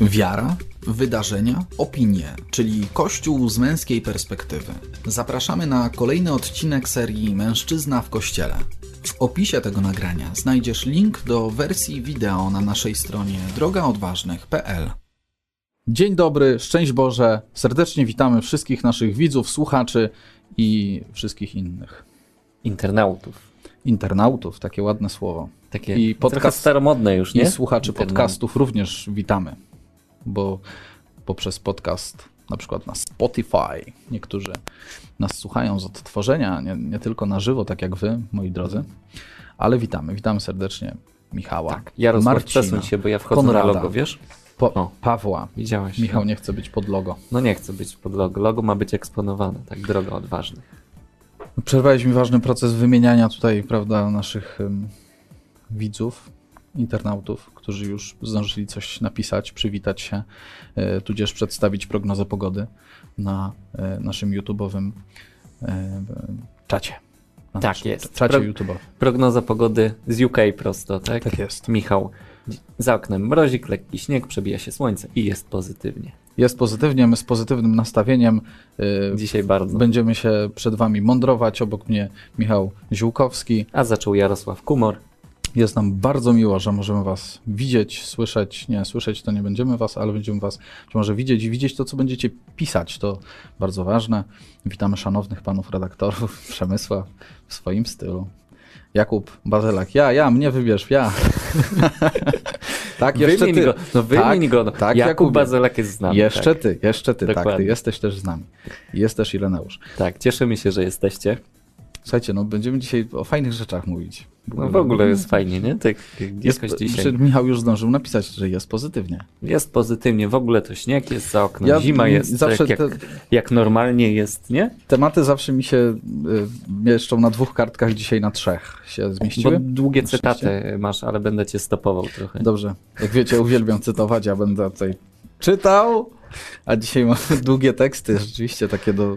Wiara, wydarzenia, opinie, czyli Kościół z męskiej perspektywy. Zapraszamy na kolejny odcinek serii Mężczyzna w Kościele. W opisie tego nagrania znajdziesz link do wersji wideo na naszej stronie drogaodważnych.pl. Dzień dobry, szczęść Boże. Serdecznie witamy wszystkich naszych widzów, słuchaczy i wszystkich innych. Internautów. Internautów, takie ładne słowo. Takie I podcast- staromodne już, nie? I słuchaczy Internaut. podcastów również witamy, bo poprzez podcast, na przykład na Spotify, niektórzy nas słuchają z odtworzenia, nie, nie tylko na żywo, tak jak wy, moi drodzy, ale witamy, witamy serdecznie Michała, Tak, Jarosław, Marcina, przesuń się, bo ja wchodzę Konrada. na logo, wiesz? po, O. Pawła. Widziałeś. Michał no. nie chce być pod logo. no nie chcę być pod logo. Logo ma być eksponowane, tak droga odważnych. Przerwałeś mi ważny proces wymieniania tutaj, prawda, naszych em, widzów, internautów, którzy już zdążyli coś napisać, przywitać się, e, tudzież przedstawić prognozę pogody na e, naszym YouTube'owym e, czacie. Na Tak jest. Czacie Pro- YouTube'owym. Prognoza pogody z UK prosto, tak? Tak jest. Michał, za oknem mrozik, lekki śnieg, przebija się słońce i jest pozytywnie. Jest pozytywnie, my z pozytywnym nastawieniem Dzisiaj bardzo. będziemy się przed wami mądrować. Obok mnie Michał Ziółkowski. A zaczął Jarosław Kumor. Jest nam bardzo miło, że możemy Was widzieć, słyszeć. Nie, słyszeć to nie będziemy Was, ale będziemy Was być może widzieć i widzieć to, co będziecie pisać. To bardzo ważne. Witamy szanownych panów redaktorów Przemysła w swoim stylu. Jakub Bazelak, ja, ja, mnie wybierz, ja. tak, jeszcze Wymień ty. go, no wymień tak, go. Tak, Jakub Jakubie. Bazelak jest z nami. Jeszcze tak. ty, jeszcze ty, tak, ty Dokładnie. jesteś też z nami. Jest też Ireneusz. Tak, cieszymy się, że jesteście. Słuchajcie, no będziemy dzisiaj o fajnych rzeczach mówić. No w ogóle jest fajnie, nie? Tak jest, dzisiaj. Michał już zdążył napisać, że jest pozytywnie. Jest pozytywnie, w ogóle to śnieg jest za oknem, Ja zima jest zawsze tak, jak, te- jak normalnie jest, nie? Tematy zawsze mi się y, mieszczą na dwóch kartkach, dzisiaj na trzech się Bo zmieściły. długie Na cytaty masz, ale będę cię stopował trochę. Dobrze, jak wiecie, uwielbiam cytować, ja będę tutaj czytał, a dzisiaj mam długie teksty, rzeczywiście takie do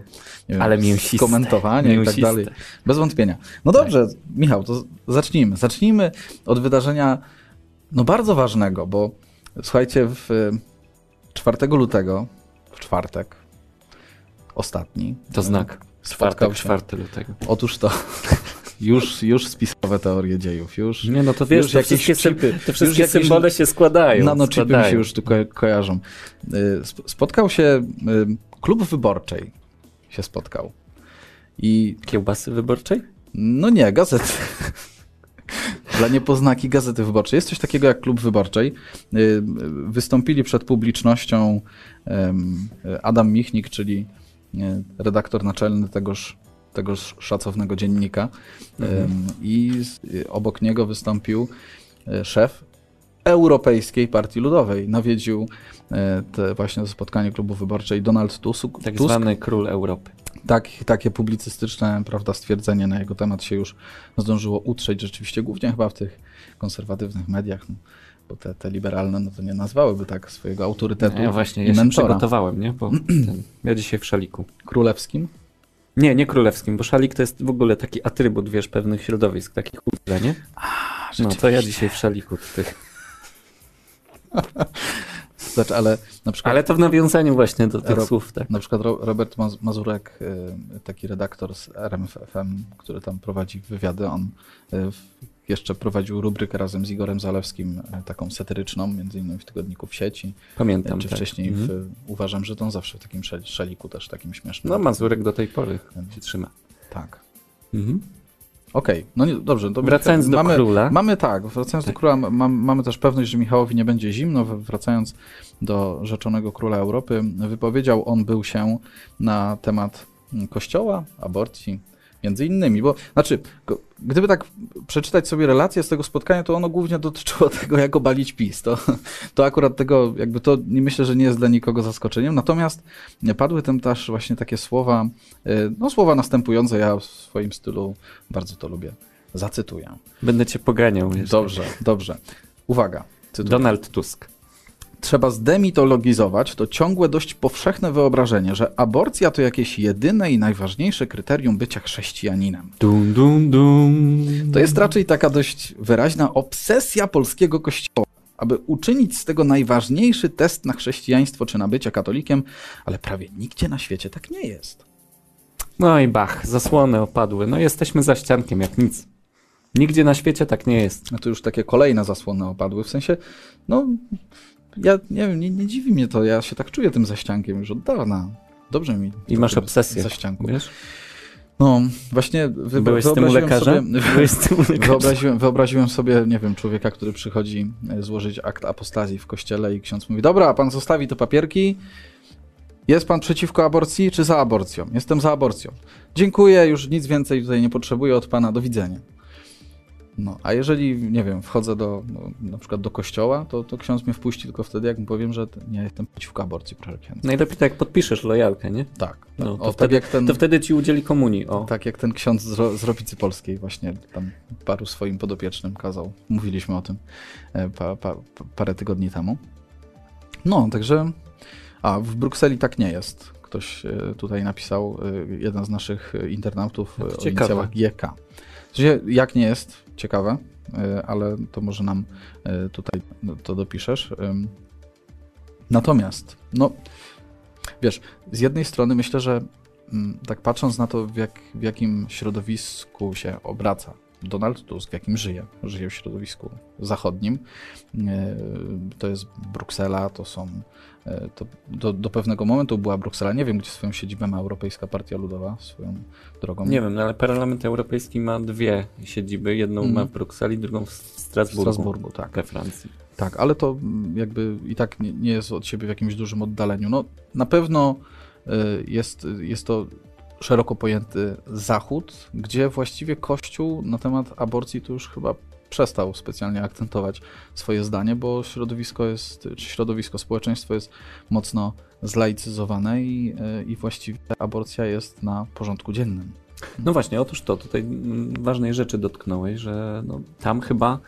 nie wiem, Ale mięsiste, komentowania i tak mięsiste. dalej. Bez wątpienia. No dobrze, Michał, to zacznijmy. Zacznijmy od wydarzenia no bardzo ważnego, bo słuchajcie, w y, 4 lutego, w czwartek, ostatni, To znak. Czwartek, się 4 lutego. Otóż to. Już, już spisowe teorie dziejów, już. Nie, no to wiesz, już te jakieś wszystkie, chipy, te wszystkie już jakieś symbole się składają. Nanochipy mi składają. się już tu ko kojarzą. Y, sp- Spotkał się y, klub wyborczej się spotkał. I Kiełbasy wyborczej? no nie, gazety. Dla niepoznaki Gazety Wyborczej. Jest coś takiego jak klub wyborczej. Y, Wystąpili przed publicznością Adam Michnik, czyli redaktor naczelny tegoż, tegoż szacownego dziennika. Em, I y, obok niego wystąpił y, szef Europejskiej Partii Ludowej. Nawiedził y, te właśnie spotkanie klubu wyborczej Donald Tusk. Tak zwany król Europy. tak, takie publicystyczne prawda, stwierdzenie na jego temat się już zdążyło utrzeć rzeczywiście, głównie chyba w tych konserwatywnych mediach, no, bo te, te liberalne no to nie nazwałyby tak swojego autorytetu Ja właśnie, ja się przygotowałem, nie? Bo ten, ja dzisiaj w szaliku. królewskim. Nie, nie królewskim, bo szalik to jest w ogóle taki atrybut, wiesz, pewnych środowisk, takich ultra, nie? No to ja dzisiaj w szaliku tutaj. Znaczy, ale przykład, Ale to w nawiązaniu właśnie do tych Ro- słów, tak. na przykład Ro- Robert Maz- Mazurek, y, taki redaktor z RMFFM, który tam prowadzi wywiady, on y, jeszcze prowadził rubrykę razem z Igorem Zalewskim, y, taką satyryczną, między innymi w tygodniku w sieci, Pamiętam, czy tak. wcześniej Mhm. w, uważam, że to on zawsze w takim szal- szaliku też takim śmiesznym. No Mazurek do tej pory się trzyma. Tak. Mhm. Okej, no nie, dobrze. To Wracając do mamy, króla. Mamy tak, wracając Tak. do króla, mam, mamy też pewność, że Michałowi nie będzie zimno. Wracając do rzeczonego króla Europy, wypowiedział on był się na temat kościoła, aborcji, między innymi, bo znaczy, gdyby tak przeczytać sobie relacje z tego spotkania, to ono głównie dotyczyło tego, jak obalić PiS. To, to akurat tego, jakby to nie myślę, że nie jest dla nikogo zaskoczeniem. Natomiast padły tam też właśnie takie słowa, y, no słowa następujące, ja w swoim stylu bardzo to lubię. Zacytuję. Będę cię poganiał. Dobrze, dobrze. Uwaga. Cytuję. Donald Tusk. Trzeba zdemitologizować to ciągłe, dość powszechne wyobrażenie, że aborcja to jakieś jedyne i najważniejsze kryterium bycia chrześcijaninem. Dum, dum, dum. To jest raczej taka dość wyraźna obsesja polskiego kościoła. aby uczynić z tego najważniejszy test na chrześcijaństwo czy na bycie katolikiem, ale prawie nigdzie na świecie tak nie jest. No i bach, zasłony opadły. No jesteśmy za ściankiem, jak nic. Nigdzie na świecie tak nie jest. No to już takie kolejne zasłony opadły, w sensie, no, ja nie wiem, nie, nie dziwi mnie to, ja się tak czuję tym zaściankiem już od dawna. Dobrze mi. I masz obsesję. Zaścianku. Wiesz? No, właśnie wy, Byłeś z tym u wyobraziłem? Sobie, Byłeś wyobraziłem, wyobraziłem sobie, nie wiem, człowieka, który przychodzi e, złożyć akt apostazji w kościele i ksiądz mówi, dobra, pan zostawi te papierki, jest pan przeciwko aborcji czy za aborcją? Jestem za aborcją. Dziękuję, już nic więcej tutaj nie potrzebuję od pana, do widzenia. No, a jeżeli, nie wiem, wchodzę do, no, na przykład do kościoła, to, to ksiądz mnie wpuści tylko wtedy, jak mu powiem, że nie jestem przeciwko aborcji, proszę księdza. Najlepiej tak jak podpiszesz lojalkę, nie? Tak. No, o, to, tak wtedy, jak ten... to wtedy ci udzieli komunii. O. Tak jak ten ksiądz z, z Ropicy Polskiej właśnie tam paru swoim podopiecznym kazał. Mówiliśmy o tym e, pa, pa, pa, parę tygodni temu. No, także... A, w Brukseli tak nie jest. Ktoś e, tutaj napisał, e, jeden z naszych internautów o Ciekawe. inicjałach GK. W sensie, jak nie jest, ciekawe, e, ale to może nam e, tutaj to dopiszesz. Ym. Natomiast, no, wiesz, z jednej strony myślę, że mm, tak patrząc na to, w, jak, w jakim środowisku się obraca Donald Tusk, w jakim żyje, żyje w środowisku zachodnim, e, to jest Bruksela, to są, e, to do, do pewnego momentu była Bruksela, nie wiem, gdzie swoją siedzibę ma Europejska Partia Ludowa, swoją drogą. Nie wiem, no ale Parlament Europejski ma dwie siedziby. Jedną Mhm. ma w Brukseli, drugą w Strasburgu. W Strasburgu, tak. We Francji. Tak, ale to mm, jakby i tak nie, nie jest od siebie w jakimś dużym oddaleniu. No, na pewno y, jest, jest to szeroko pojęty Zachód, gdzie właściwie Kościół na temat aborcji to już chyba przestał specjalnie akcentować swoje zdanie, bo środowisko jest, czy środowisko, społeczeństwo jest mocno zlaicyzowane i, i właściwie aborcja jest na porządku dziennym. No właśnie, otóż to, tutaj ważnej rzeczy dotknąłeś, że no, tam chyba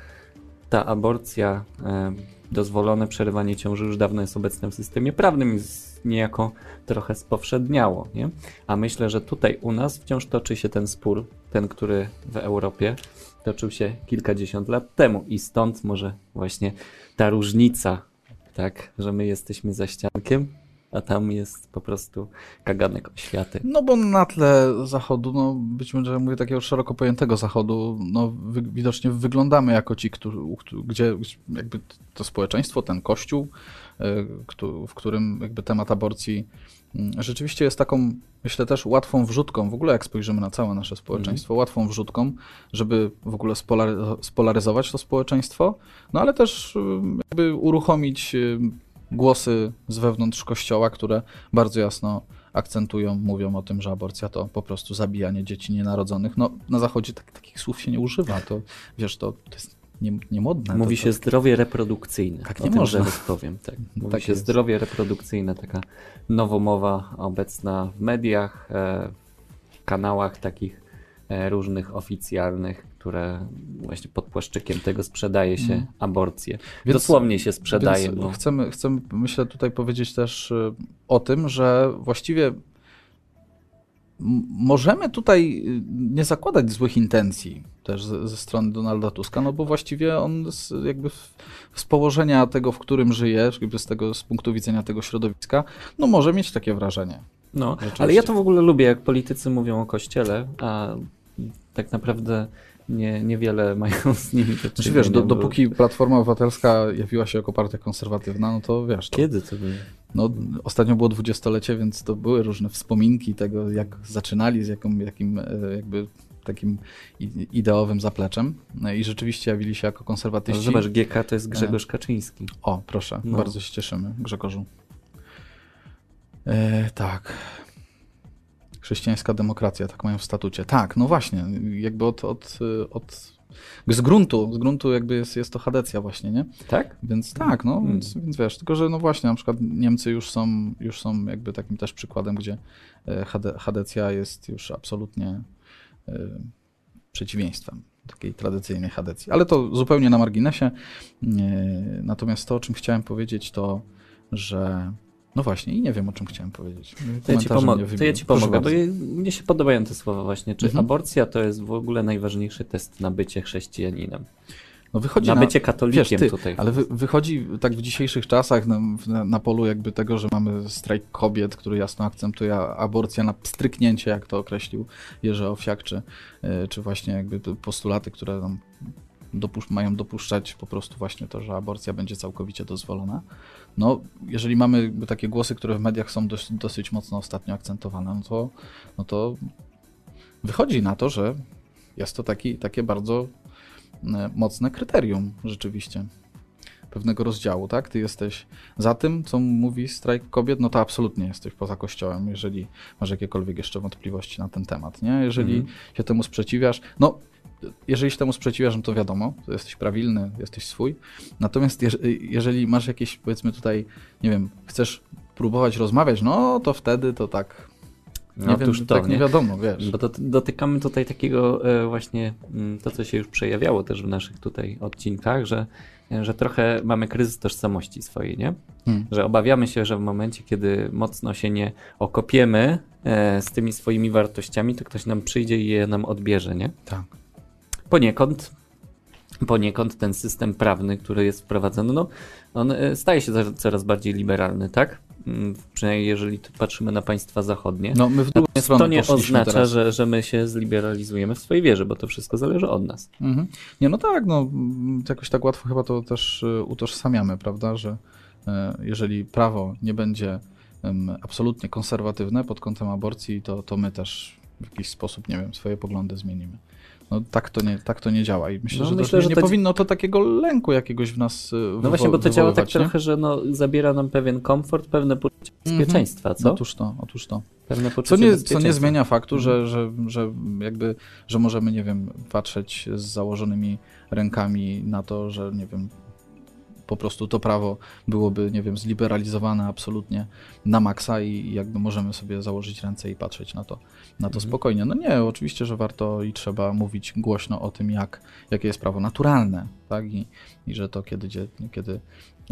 ta aborcja, e, dozwolone przerywanie ciąży już dawno jest obecne w systemie prawnym niejako trochę spowszedniało, nie? A myślę, że tutaj u nas wciąż toczy się ten spór, ten, który w Europie toczył się kilkadziesiąt lat temu i stąd może właśnie ta różnica, tak, że my jesteśmy za ściankiem, a tam jest po prostu kaganek oświaty. No bo na tle zachodu, no być może mówię takiego szeroko pojętego zachodu, no wy, widocznie wyglądamy jako ci, którzy, gdzie jakby to społeczeństwo, ten kościół, w którym jakby temat aborcji mm, rzeczywiście jest taką, myślę też łatwą wrzutką, w ogóle jak spojrzymy na całe nasze społeczeństwo, łatwą wrzutką, żeby w ogóle spolary- spolaryzować to społeczeństwo, no ale też y, jakby uruchomić y, głosy z wewnątrz kościoła, które bardzo jasno akcentują, mówią o tym, że aborcja to po prostu zabijanie dzieci nienarodzonych. No, na zachodzie tak, takich słów się nie używa, to wiesz, to, to jest nie, niemodne. Mówi to, się to, zdrowie reprodukcyjne. Tak o nie tym można. powiem. Tak. Mówi Tak się jest. zdrowie reprodukcyjne, taka nowomowa obecna w mediach, e, w kanałach takich e, różnych oficjalnych, które właśnie pod płaszczykiem tego sprzedaje się Mm. aborcję. Więc- Dosłownie się sprzedaje, Więc bo chcemy, chcemy, myślę, tutaj powiedzieć też y, o tym, że właściwie możemy tutaj y, nie zakładać złych intencji też ze, ze strony Donalda Tuska, no bo właściwie on z, jakby w, z położenia tego, w którym żyje, jakby z tego z punktu widzenia tego środowiska, no może mieć takie wrażenie. No, ale ja to w ogóle lubię, jak politycy mówią o kościele, a tak naprawdę nie, niewiele mają z nimi do Znaczy czynienia, wiesz, do, dopóki Platforma Obywatelska jawiła się jako partia konserwatywna, no to wiesz, to, Kiedy to było? No, ostatnio było dwudziestolecie, więc to były różne wspominki tego, jak zaczynali, z jaką, jakim e, jakby takim ideowym zapleczem. No I rzeczywiście jawili się jako konserwatyści. Zobacz, GK to jest Grzegorz Kaczyński. O, proszę, No. bardzo się cieszymy, Grzegorzu. E, tak. Chrześcijańska demokracja, tak mają w statucie. Tak, no właśnie, jakby od, od, e, od z gruntu, z gruntu jakby jest, jest to chadecja właśnie, nie? Tak? Więc tak, no, Hmm. więc, więc wiesz, tylko że no właśnie, na przykład Niemcy już są, już są jakby takim też przykładem, gdzie e, hade, chadecja jest już absolutnie e, przeciwieństwem takiej tradycyjnej chadecji. Ale to zupełnie na marginesie. E, natomiast to, o czym chciałem powiedzieć, to, że no właśnie, i nie wiem, o czym chciałem powiedzieć. To ja ci, pomo- to ja ci pomogę, bo mnie się podobają te słowa właśnie. Czy Mhm. aborcja to jest w ogóle najważniejszy test na bycie chrześcijaninem? No wychodzi na na, bycie katolikiem wiesz, ty, tutaj. ale wy, wychodzi tak w dzisiejszych czasach na, na, na polu jakby tego, że mamy strajk kobiet, który jasno akcentuje aborcję na pstryknięcie, jak to określił Jerzy Owsiak, czy, y, czy właśnie jakby postulaty, które tam dopusz mają dopuszczać po prostu właśnie to, że aborcja będzie całkowicie dozwolona. No, jeżeli mamy takie głosy, które w mediach są dosyć mocno ostatnio akcentowane, no to, no to wychodzi na to, że jest to taki, takie bardzo e, mocne kryterium rzeczywiście pewnego rozdziału, tak? Ty jesteś za tym, co mówi strajk kobiet, no to absolutnie jesteś poza kościołem, jeżeli masz jakiekolwiek jeszcze wątpliwości na ten temat, nie? Jeżeli Mhm. się temu sprzeciwiasz, no jeżeli się temu sprzeciwiasz, no to wiadomo, to jesteś prawilny, jesteś swój. Natomiast jeż- jeżeli masz jakieś, powiedzmy tutaj, nie wiem, chcesz próbować rozmawiać, no to wtedy to tak, nie No wiem, to, tak nie wiadomo, wiesz. Bo to, dotykamy tutaj takiego e, właśnie mm, to, co się już przejawiało też w naszych tutaj odcinkach, że, że trochę mamy kryzys tożsamości swojej, nie? Hmm. Że obawiamy się, że w momencie, kiedy mocno się nie okopiemy e, z tymi swoimi wartościami, to ktoś nam przyjdzie i je nam odbierze, nie? Tak. Poniekąd, poniekąd ten system prawny, który jest wprowadzony, no, on e, staje się coraz bardziej liberalny, tak? Mm, Przynajmniej jeżeli patrzymy na państwa zachodnie. No my w drugą Natomiast stronę to nie oznacza, teraz. że, że my się zliberalizujemy w swojej wierze, bo to wszystko zależy od nas. Mhm. Nie, no tak, no mm, jakoś tak łatwo chyba to też y, utożsamiamy, prawda, że y, jeżeli prawo nie będzie absolutnie konserwatywne pod kątem aborcji, to, to my też w jakiś sposób, nie wiem, swoje poglądy zmienimy. No tak to nie, tak to nie działa i myślę, No, że, myślę, też że nie to- powinno to takiego lęku jakiegoś w nas y, No właśnie, bo to działa tak nie? trochę, że no, zabiera nam pewien komfort, pewne poczucie Mhm. bezpieczeństwa, co? Otóż to, otóż to. Pewne Co poczucie nie, co nie zmienia faktu, Mhm. że, że, że jakby, że możemy, nie wiem, patrzeć z założonymi rękami na to, że nie wiem, po prostu to prawo byłoby, nie wiem, zliberalizowane absolutnie na maksa i jakby możemy sobie założyć ręce i patrzeć na to, na to Mhm. spokojnie. No nie, oczywiście, że warto i trzeba mówić głośno o tym, jak, jakie jest prawo naturalne, tak? I, i że to kiedy, kiedy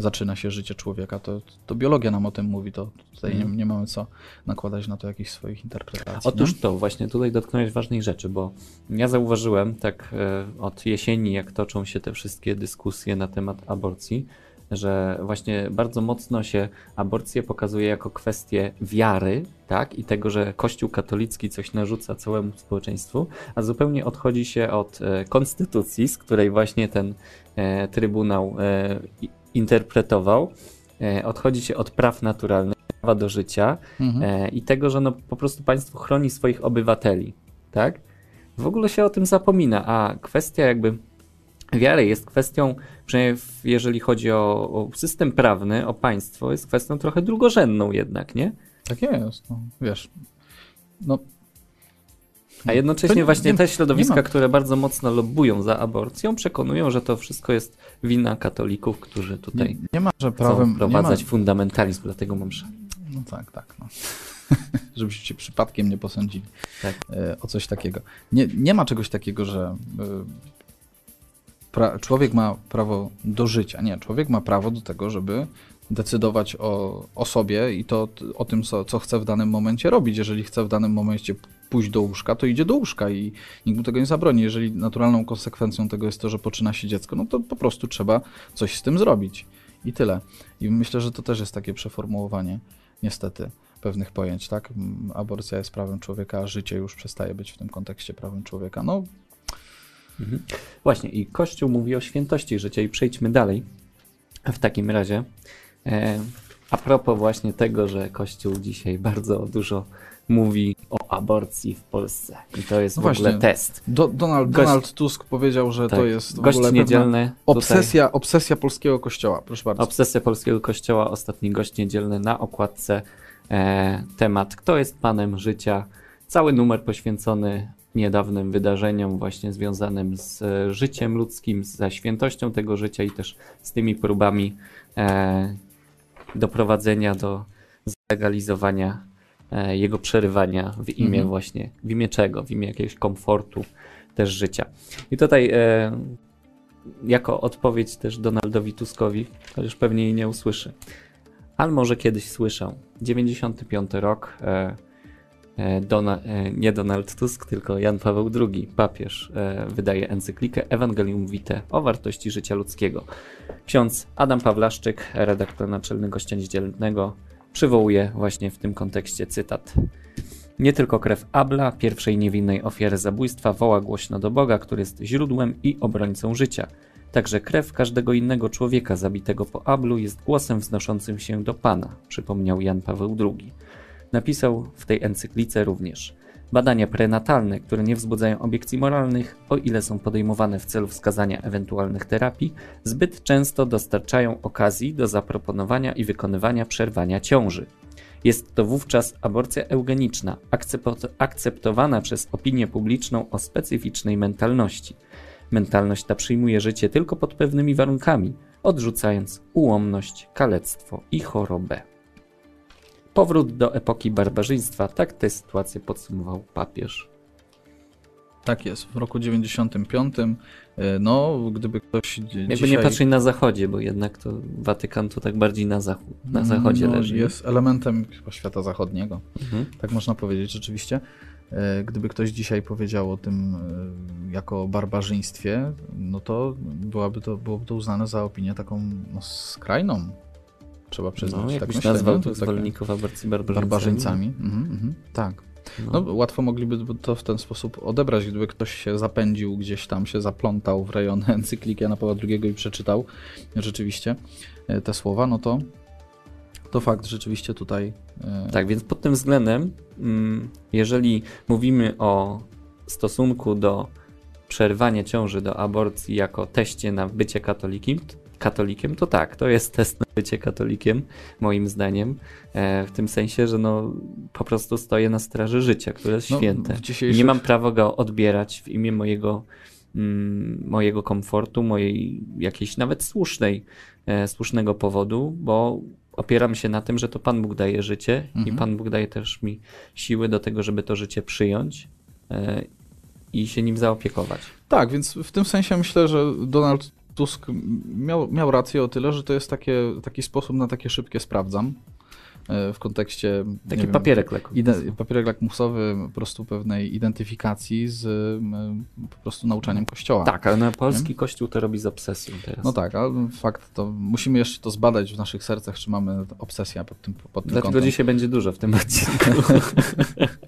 zaczyna się życie człowieka, to, to biologia nam o tym mówi, to tutaj Mhm. nie, nie mamy co nakładać na to jakichś swoich interpretacji. Otóż nie? to, właśnie tutaj dotknąłeś ważnej rzeczy, bo ja zauważyłem tak e, od jesieni, jak toczą się te wszystkie dyskusje na temat aborcji, że właśnie bardzo mocno się aborcję pokazuje jako kwestię wiary, tak, i tego, że Kościół katolicki coś narzuca całemu społeczeństwu, a zupełnie odchodzi się od e, konstytucji, z której właśnie ten e, Trybunał interpretował, e, odchodzi się od praw naturalnych, prawa do życia, Mhm. e, i tego, że no po prostu państwo chroni swoich obywateli, tak? W ogóle się o tym zapomina, a kwestia jakby wiary jest kwestią, przynajmniej jeżeli chodzi o, o system prawny, o państwo, jest kwestią trochę drugorzędną jednak, nie? Tak jest, no, wiesz. No, A jednocześnie nie- właśnie nie- te środowiska, nie ma- które bardzo mocno lobbują za aborcją, przekonują, że to wszystko jest wina katolików, którzy tutaj nie, nie ma, że chcą prawem ma, wprowadzać fundamentalizm, dlatego mam sz- No tak, tak. No. Żebyście się przypadkiem nie posądzili Tak. e, o coś takiego. Nie, nie ma czegoś takiego, że e, pra, człowiek ma prawo do życia. Nie, człowiek ma prawo do tego, żeby decydować o, o sobie i to o tym, co, co chce w danym momencie robić. Jeżeli chce w danym momencie pójść do łóżka, to idzie do łóżka i nikt mu tego nie zabroni. Jeżeli naturalną konsekwencją tego jest to, że poczyna się dziecko, no to po prostu trzeba coś z tym zrobić. I tyle. I myślę, że to też jest takie przeformułowanie, niestety, pewnych pojęć, tak? Mm, Aborcja jest prawem człowieka, a życie już przestaje być w tym kontekście prawem człowieka. No, Mhm. Właśnie, i Kościół mówi o świętości życia, i przejdźmy dalej. W takim razie, e, a propos właśnie tego, że Kościół dzisiaj bardzo dużo mówi o aborcji w Polsce. I to jest No w ogóle właśnie. test. Do, Donald, Gość- Donald Tusk powiedział, że Tak. to jest w Gość ogóle niedzielny. obsesja, obsesja polskiego kościoła. Proszę bardzo. Obsesja polskiego kościoła, ostatni gość niedzielny na okładce. E, temat Kto jest Panem Życia? Cały numer poświęcony niedawnym wydarzeniom właśnie związanym z e, życiem ludzkim, ze świętością tego życia i też z tymi próbami e, doprowadzenia do zlegalizowania jego przerywania w imię Mhm. właśnie, w imię czego? W imię jakiegoś komfortu też życia. I tutaj e, jako odpowiedź też Donaldowi Tuskowi, chociaż pewnie jej nie usłyszy. Ale może kiedyś słyszę. 95 rok. E, e, Dona, e, nie Donald Tusk, tylko Jan Paweł II, papież, e, wydaje encyklikę Ewangelium Vitae o wartości życia ludzkiego. Ksiądz Adam Pawlaszczyk, redaktor naczelny Gościa Niedzielnego, przywołuje właśnie w tym kontekście cytat. Nie tylko krew Abla, pierwszej niewinnej ofiary zabójstwa, woła głośno do Boga, który jest źródłem i obrońcą życia. Także krew każdego innego człowieka zabitego po Ablu jest głosem wznoszącym się do Pana, przypomniał Jan Paweł II. Napisał w tej encyklice również: Badania prenatalne, które nie wzbudzają obiekcji moralnych, o ile są podejmowane w celu wskazania ewentualnych terapii, zbyt często dostarczają okazji do zaproponowania i wykonywania przerwania ciąży. Jest to wówczas aborcja eugeniczna, akcept- akceptowana przez opinię publiczną o specyficznej mentalności. Mentalność ta przyjmuje życie tylko pod pewnymi warunkami, odrzucając ułomność, kalectwo i chorobę. Powrót do epoki barbarzyństwa, tak tę sytuację podsumował papież. Tak jest, w roku 95. y, No, gdyby ktoś Jakby dzisiaj... nie patrzeć na zachodzie, bo jednak to Watykan to tak bardziej na, zachód, na zachodzie no, leży. Jest elementem świata zachodniego, Mhm. tak można powiedzieć rzeczywiście. E, Gdyby ktoś dzisiaj powiedział o tym e, jako o barbarzyństwie, no to byłaby to, byłoby to uznane za opinię taką no, skrajną. Trzeba przyznać. No, tak myślę, nazwał takie zwolenników aborcji barbarzyńcami. barbarzyńcami. Mhm, mhm, tak. No. No, łatwo mogliby to w ten sposób odebrać, gdyby ktoś się zapędził gdzieś tam, się zaplątał w rejon encykliki Jana Pawła II i przeczytał rzeczywiście e, te słowa, no to to fakt rzeczywiście tutaj. e, Tak, więc pod tym względem, mm, jeżeli mówimy o stosunku do przerwania ciąży, do aborcji jako teście na bycie katolikiem, katolikiem, to tak, to jest test na bycie katolikiem, moim zdaniem, e, w tym sensie, że no, po prostu stoję na straży życia, które jest no, święte. I dzisiejszych... nie mam prawa go odbierać w imię mojego, mm, mojego komfortu, mojej jakiejś nawet słusznej, e, słusznego powodu, bo opieram się na tym, że to Pan Bóg daje życie i Mhm. Pan Bóg daje też mi siły do tego, żeby to życie przyjąć e, i się nim zaopiekować. Tak, więc w tym sensie myślę, że Donald Tusk miał, miał rację o tyle, że to jest takie, taki sposób na takie szybkie sprawdzam e, w kontekście. Taki wiem, papierek. Ide- papierek lakmusowy po prostu pewnej identyfikacji z po prostu nauczaniem kościoła. Tak, ale na polski kościół to robi z obsesją teraz. No tak, ale fakt to musimy jeszcze to zbadać w naszych sercach, czy mamy obsesję pod tym, pod tym Dlatego kątem. dzisiaj będzie dużo w tym odcinku.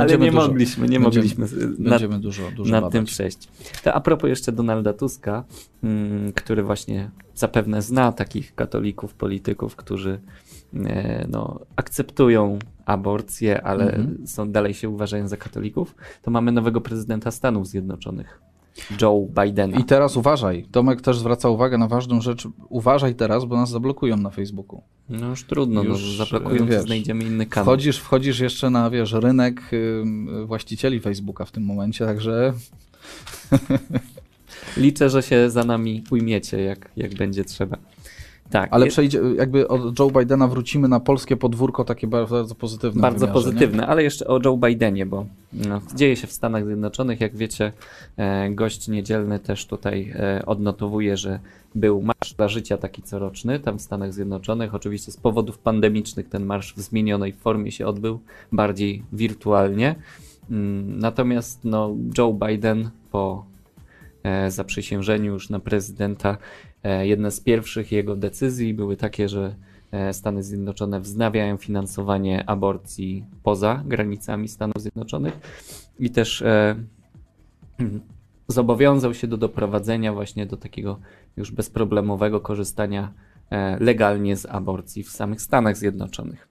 Ale nie dużo- mogliśmy, nie będziemy- mogliśmy nad, Będziemy dużo, dużo nad badać. tym przejść. To a propos jeszcze Donalda Tuska, mm, który właśnie zapewne zna takich katolików, polityków, którzy e, no, akceptują aborcję, ale Mhm. są, dalej się uważają za katolików, to mamy nowego prezydenta Stanów Zjednoczonych, Joe Bidena. I teraz uważaj, Tomek też zwraca uwagę na ważną rzecz. Uważaj teraz, bo nas zablokują na Facebooku. No już trudno, Już, no, zablokują, wiesz, to znajdziemy inny kanał. Wchodzisz, wchodzisz jeszcze na, wiesz, rynek właścicieli Facebooka w tym momencie, także Liczę, że się za nami ujmiecie, jak, jak będzie trzeba. Tak, Ale przejdzie, jakby od Joe Bidena wrócimy na polskie podwórko, takie bardzo pozytywne. Bardzo wymiarze, pozytywne, ale jeszcze o Joe Bidenie, bo no, dzieje się w Stanach Zjednoczonych. Jak wiecie, e, gość niedzielny też tutaj e, odnotowuje, że był marsz dla życia taki coroczny tam w Stanach Zjednoczonych. Oczywiście z powodów pandemicznych ten marsz w zmienionej formie się odbył, bardziej wirtualnie. Mm, Natomiast no, Joe Biden po e, zaprzysiężeniu już na prezydenta, jedne z pierwszych jego decyzji były takie, że e, Stany Zjednoczone wznawiają finansowanie aborcji poza granicami Stanów Zjednoczonych i też e, zobowiązał się do doprowadzenia właśnie do takiego już bezproblemowego korzystania e, legalnie z aborcji w samych Stanach Zjednoczonych.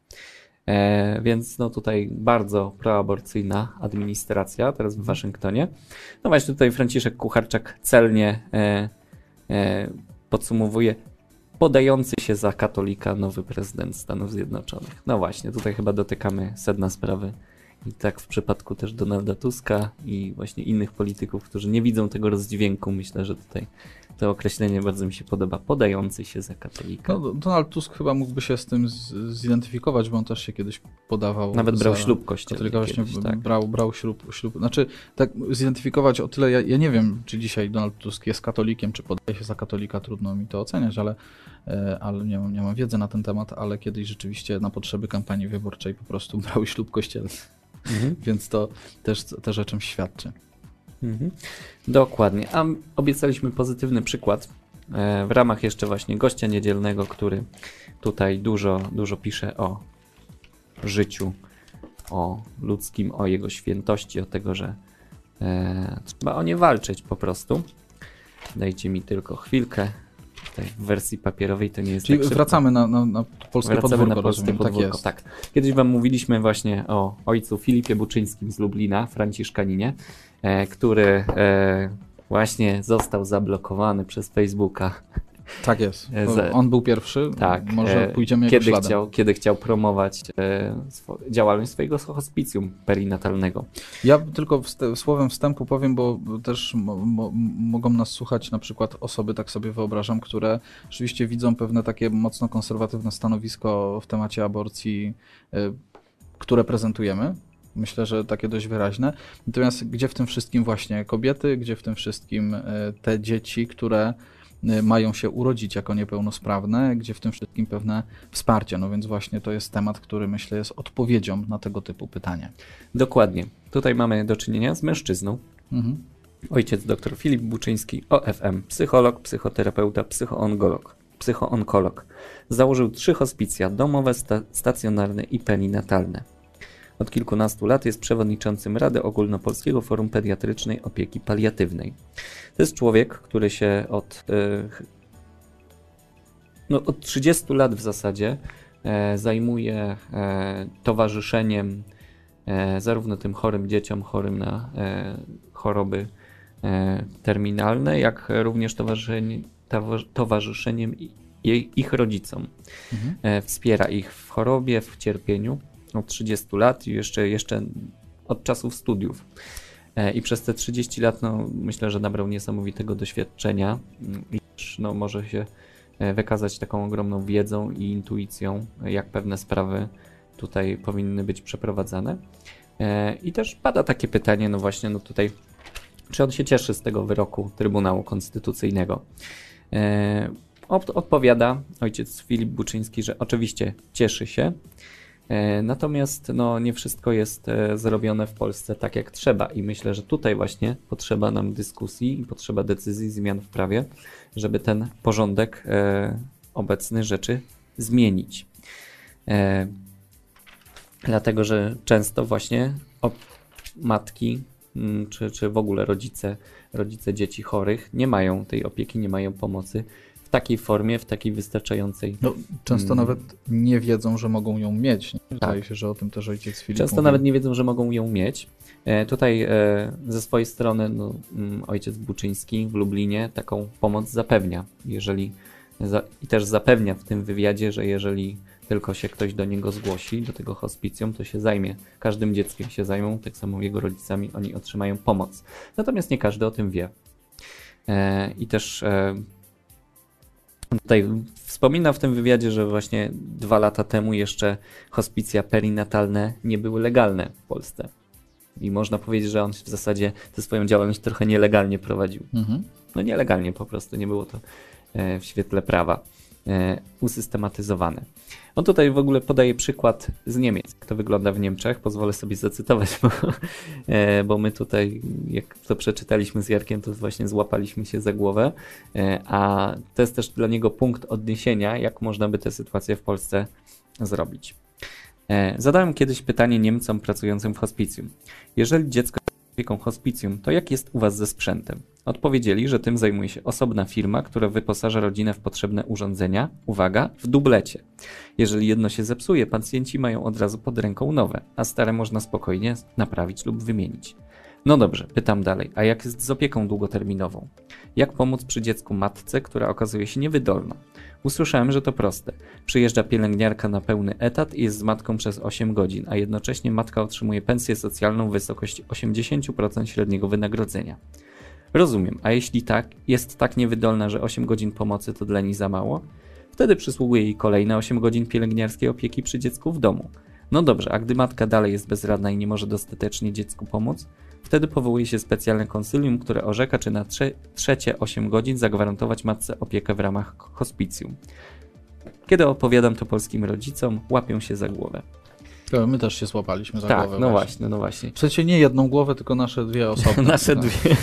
E, więc no tutaj bardzo proaborcyjna administracja teraz w Waszyngtonie. No właśnie tutaj Franciszek Kucharczak celnie e, e, podsumowuje podający się za katolika nowy prezydent Stanów Zjednoczonych. No właśnie, tutaj chyba dotykamy sedna sprawy. I tak w przypadku też Donalda Tuska i właśnie innych polityków, którzy nie widzą tego rozdźwięku, myślę, że tutaj to określenie bardzo mi się podoba. Podający się za katolika. No, Donald Tusk chyba mógłby się z tym zidentyfikować, bo on też się kiedyś podawał. Nawet brał ślub kościelny Katolika właśnie kiedyś, tak. brał, brał ślub, ślub. Znaczy, tak zidentyfikować o tyle, ja, ja nie wiem, czy dzisiaj Donald Tusk jest katolikiem, czy podaje się za katolika, trudno mi to oceniać, ale, e, ale nie, mam, nie mam wiedzy na ten temat, ale kiedyś rzeczywiście na potrzeby kampanii wyborczej po prostu brał ślub kościelny. mhm. więc to też, też o czymś świadczy. Mhm. Dokładnie. A obiecaliśmy pozytywny przykład e, w ramach jeszcze właśnie gościa niedzielnego, który tutaj dużo, dużo pisze o życiu, o ludzkim, o jego świętości, o tego, że e, trzeba o nie walczyć po prostu. Dajcie mi tylko chwilkę. W wersji papierowej to nie jest Czyli tak wracamy na, na, na polskie Wracamy podwórko, na polskie rozumiem, podwórko, tak jest. tak. Kiedyś wam mówiliśmy właśnie o ojcu Filipie Buczyńskim z Lublina, Franciszkaninie, e, który e, właśnie został zablokowany przez Facebooka. Tak jest. E, On był pierwszy, Tak. może e, pójdziemy kiedy śladem. chciał, kiedy chciał promować e, swo- działalność swojego hospicjum perinatalnego. Ja tylko wst- słowem wstępu powiem, bo też mo- mo- mogą nas słuchać na przykład osoby, tak sobie wyobrażam, które rzeczywiście widzą pewne takie mocno konserwatywne stanowisko w temacie aborcji, y, które prezentujemy. Myślę, że takie dość wyraźne. Natomiast gdzie w tym wszystkim właśnie kobiety, gdzie w tym wszystkim te dzieci, które mają się urodzić jako niepełnosprawne, gdzie w tym wszystkim pewne wsparcie. No więc właśnie to jest temat, który myślę jest odpowiedzią na tego typu pytanie. Dokładnie. Tutaj mamy do czynienia z mężczyzną. Mhm. Ojciec dr Filip Buczyński, OFM, psycholog, psychoterapeuta, psychoonkolog. psychoonkolog. Założył trzy hospicja domowe, sta- stacjonarne i perinatalne. Od kilkunastu lat jest przewodniczącym Rady Ogólnopolskiego Forum Pediatrycznej Opieki Paliatywnej. To jest człowiek, który się od, e, no, od 30 lat w zasadzie e, zajmuje e, towarzyszeniem zarówno tym chorym dzieciom, chorym na choroby terminalne, jak również towarzyszenie, towa- towarzyszeniem ich rodzicom. Mhm. Wspiera ich w chorobie, w cierpieniu od 30 lat i jeszcze, jeszcze od czasów studiów. E, I przez te 30 lat no, myślę, że nabrał niesamowitego doświadczenia mm, no, może się e, wykazać taką ogromną wiedzą i intuicją, jak pewne sprawy tutaj powinny być przeprowadzane. E, I też pada takie pytanie, no właśnie, no tutaj, czy on się cieszy z tego wyroku Trybunału Konstytucyjnego? Od, odpowiada ojciec Filip Buczyński, że oczywiście cieszy się, natomiast no, nie wszystko jest e, zrobione w Polsce tak jak trzeba i myślę, że tutaj właśnie potrzeba nam dyskusji i potrzeba decyzji, zmian w prawie, żeby ten porządek e, obecny rzeczy zmienić. E, dlatego, że często właśnie matki mm, czy, czy w ogóle rodzice, rodzice dzieci chorych nie mają tej opieki, nie mają pomocy w takiej formie, w takiej wystarczającej. No, często Mm. nawet nie wiedzą, że mogą ją mieć. Tak. się, że o tym też ojciec Filip Często mówił. nawet nie wiedzą, że mogą ją mieć. E, tutaj e, ze swojej strony no, mm, ojciec Buczyński w Lublinie taką pomoc zapewnia. Jeżeli za, I też zapewnia w tym wywiadzie, że jeżeli tylko się ktoś do niego zgłosi, do tego hospicjum, to się zajmie. Każdym dzieckiem się zajmą, tak samo jego rodzicami, oni otrzymają pomoc. Natomiast nie każdy o tym wie. E, I też e, tutaj wspomina w tym wywiadzie, że właśnie dwa lata temu jeszcze hospicja perinatalne nie były legalne w Polsce. I można powiedzieć, że on w zasadzie tę swoją działalność trochę nielegalnie prowadził. Mhm. No nielegalnie po prostu, nie było to e, w świetle prawa usystematyzowane. On tutaj w ogóle podaje przykład z Niemiec, jak to wygląda w Niemczech. Pozwolę sobie zacytować, bo, e, bo my tutaj, jak to przeczytaliśmy z Jarkiem, to właśnie złapaliśmy się za głowę, e, a to jest też dla niego punkt odniesienia, jak można by tę sytuację w Polsce zrobić. E, Zadałem kiedyś pytanie Niemcom pracującym w hospicjum. Jeżeli dziecko opieką hospicjum, to jak jest u Was ze sprzętem? Odpowiedzieli, że tym zajmuje się osobna firma, która wyposaża rodzinę w potrzebne urządzenia, uwaga, w dublecie. Jeżeli jedno się zepsuje, pacjenci mają od razu pod ręką nowe, a stare można spokojnie naprawić lub wymienić. No dobrze, pytam dalej, a jak jest z opieką długoterminową? Jak pomóc przy dziecku matce, która okazuje się niewydolna? Usłyszałem, że to proste. Przyjeżdża pielęgniarka na pełny etat i jest z matką przez 8 godzin, a jednocześnie matka otrzymuje pensję socjalną w wysokości 80% średniego wynagrodzenia. Rozumiem, a jeśli tak, jest tak niewydolna, że 8 godzin pomocy to dla niej za mało? Wtedy przysługuje jej kolejne 8 godzin pielęgniarskiej opieki przy dziecku w domu. No dobrze, a gdy matka dalej jest bezradna i nie może dostatecznie dziecku pomóc, wtedy powołuje się specjalne konsylium, które orzeka, czy na trze trzecie 8 godzin zagwarantować matce opiekę w ramach hospicjum. Kiedy opowiadam to polskim rodzicom, łapią się za głowę. To My też się złapaliśmy za Tak, głowę. no właśnie, no właśnie. W sensie nie jedną głowę, tylko nasze dwie osoby. Nasze Tak. dwie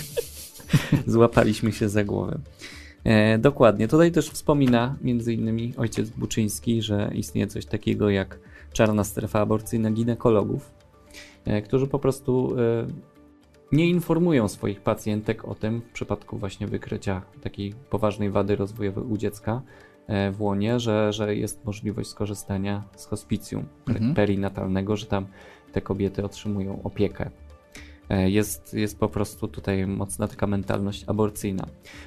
złapaliśmy się za głowę. E, dokładnie. Tutaj też wspomina między innymi ojciec Buczyński, że istnieje coś takiego jak czarna strefa aborcyjna ginekologów, e, którzy po prostu e, nie informują swoich pacjentek o tym w przypadku właśnie wykrycia takiej poważnej wady rozwojowej u dziecka e, w łonie, że, że jest możliwość skorzystania z hospicjum Mhm. perinatalnego, że tam te kobiety otrzymują opiekę. E, Jest, jest po prostu tutaj mocna taka mentalność aborcyjna.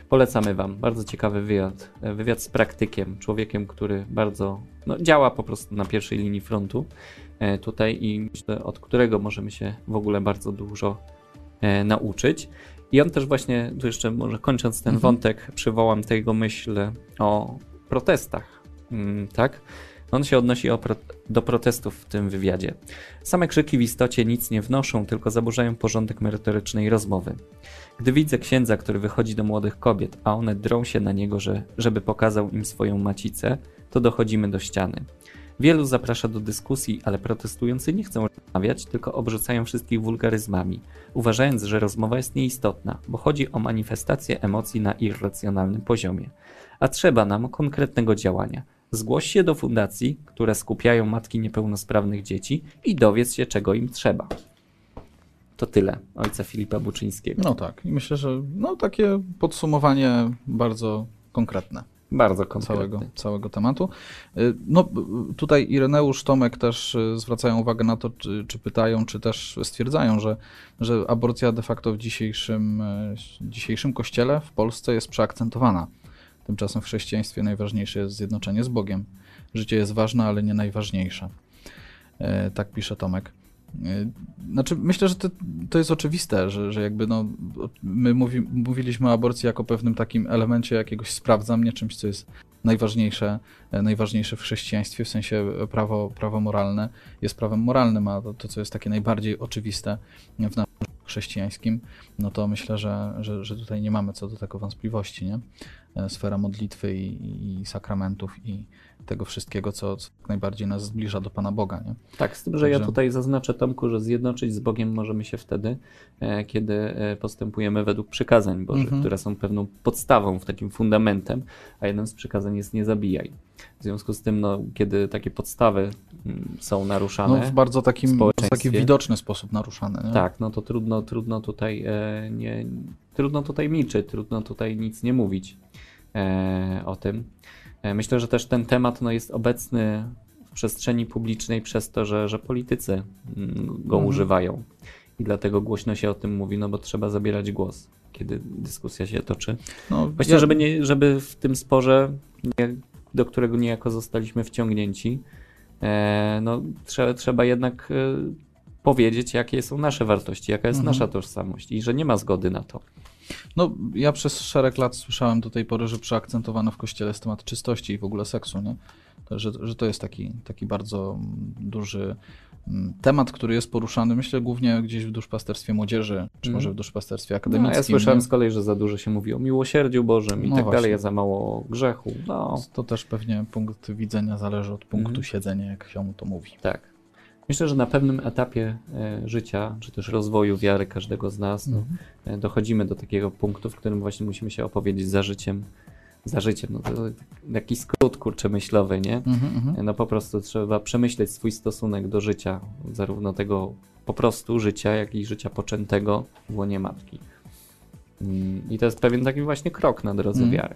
Polecamy Wam. Bardzo ciekawy wywiad. E, Wywiad z praktykiem, człowiekiem, który bardzo no, działa po prostu na pierwszej linii frontu tutaj i myślę, od którego możemy się w ogóle bardzo dużo nauczyć. I on też właśnie, tu jeszcze może kończąc ten Mhm. wątek, przywołam tego myśl o protestach. Mm, tak? On się odnosi pro, do protestów w tym wywiadzie. Same krzyki w istocie nic nie wnoszą, tylko zaburzają porządek merytorycznej rozmowy. Gdy widzę księdza, który wychodzi do młodych kobiet, a one drą się na niego, że, żeby pokazał im swoją macicę, to dochodzimy do ściany. Wielu zaprasza do dyskusji, ale protestujący nie chcą rozmawiać, tylko obrzucają wszystkich wulgaryzmami, uważając, że rozmowa jest nieistotna, bo chodzi o manifestację emocji na irracjonalnym poziomie. A trzeba nam konkretnego działania. Zgłoś się do fundacji, które skupiają matki niepełnosprawnych dzieci i dowiedz się, czego im trzeba. To tyle ojca Filipa Buczyńskiego. No tak. I myślę, że no, takie podsumowanie bardzo konkretne. Bardzo konkretny. całego, całego tematu. Y, No, tutaj Ireneusz, Tomek też y, zwracają uwagę na to, czy, czy pytają, czy też stwierdzają, że, że aborcja de facto w dzisiejszym, y, dzisiejszym kościele w Polsce jest przeakcentowana. Tymczasem w chrześcijaństwie najważniejsze jest zjednoczenie z Bogiem. Życie jest ważne, ale nie najważniejsze. Tak pisze Tomek. Y, Znaczy, myślę, że to, to jest oczywiste, że, że jakby no, my mówi, mówiliśmy o aborcji jako pewnym takim elemencie jakiegoś sprawdza mnie, czymś, co jest najważniejsze, e, najważniejsze w chrześcijaństwie, w sensie e, prawo, prawo moralne jest prawem moralnym, a to, to, co jest takie najbardziej oczywiste w naszym chrześcijańskim, no to myślę, że, że, że tutaj nie mamy co do tego wątpliwości, nie? E, Sfera modlitwy i, i sakramentów i tego wszystkiego, co, co jak najbardziej nas zbliża do Pana Boga, nie? Tak, z tym, że ja Także- tutaj zaznaczę Tomku, że zjednoczyć z Bogiem możemy się wtedy, e, kiedy e, postępujemy według przykazań Bożych, Mhm. które są pewną podstawą, w takim fundamentem, a jednym z przykazań jest nie zabijaj. W związku z tym, no, kiedy takie podstawy mm, są naruszane, No, w bardzo takim, w taki widoczny sposób naruszane, nie? tak, no to trudno, trudno tutaj e, nie, trudno tutaj milczeć, trudno tutaj nic nie mówić e, o tym. E, myślę, że też ten temat no, jest obecny w przestrzeni publicznej przez to, że, że politycy mm, go Mhm. używają. I dlatego głośno się o tym mówi, no bo trzeba zabierać głos, kiedy dyskusja się toczy. No, ja- żeby, nie, żeby w tym sporze, do którego niejako zostaliśmy wciągnięci, e, no, trzeba, trzeba jednak e, powiedzieć, jakie są nasze wartości, jaka jest Mhm. nasza tożsamość i że nie ma zgody na to. No, ja przez szereg lat słyszałem do tej pory, że przeakcentowano w kościele jest temat czystości i w ogóle seksu, nie? Że, że to jest taki, taki bardzo mm, duży mm, temat, który jest poruszany, myślę, głównie gdzieś w duszpasterstwie młodzieży, czy Mhm. może w duszpasterstwie No, akademickim. ja słyszałem z kolei, że za dużo się mówi o miłosierdziu Bożym i No tak właśnie. dalej, a za mało o grzechu. No, To też pewnie punkt widzenia zależy od punktu Mhm. siedzenia, jak się mu to mówi. tak. Myślę, że na pewnym etapie e, życia, czy też rozwoju wiary każdego z nas, no, Mhm. e, dochodzimy do takiego punktu, w którym właśnie musimy się opowiedzieć za życiem. Za życiem, no to taki skrót kurczę myślowy, nie? Mhm, mhm. No po prostu trzeba przemyśleć swój stosunek do życia, zarówno tego po prostu życia, jak i życia poczętego w łonie matki. Mm, I to jest pewien taki właśnie krok na drodze Mhm. wiary.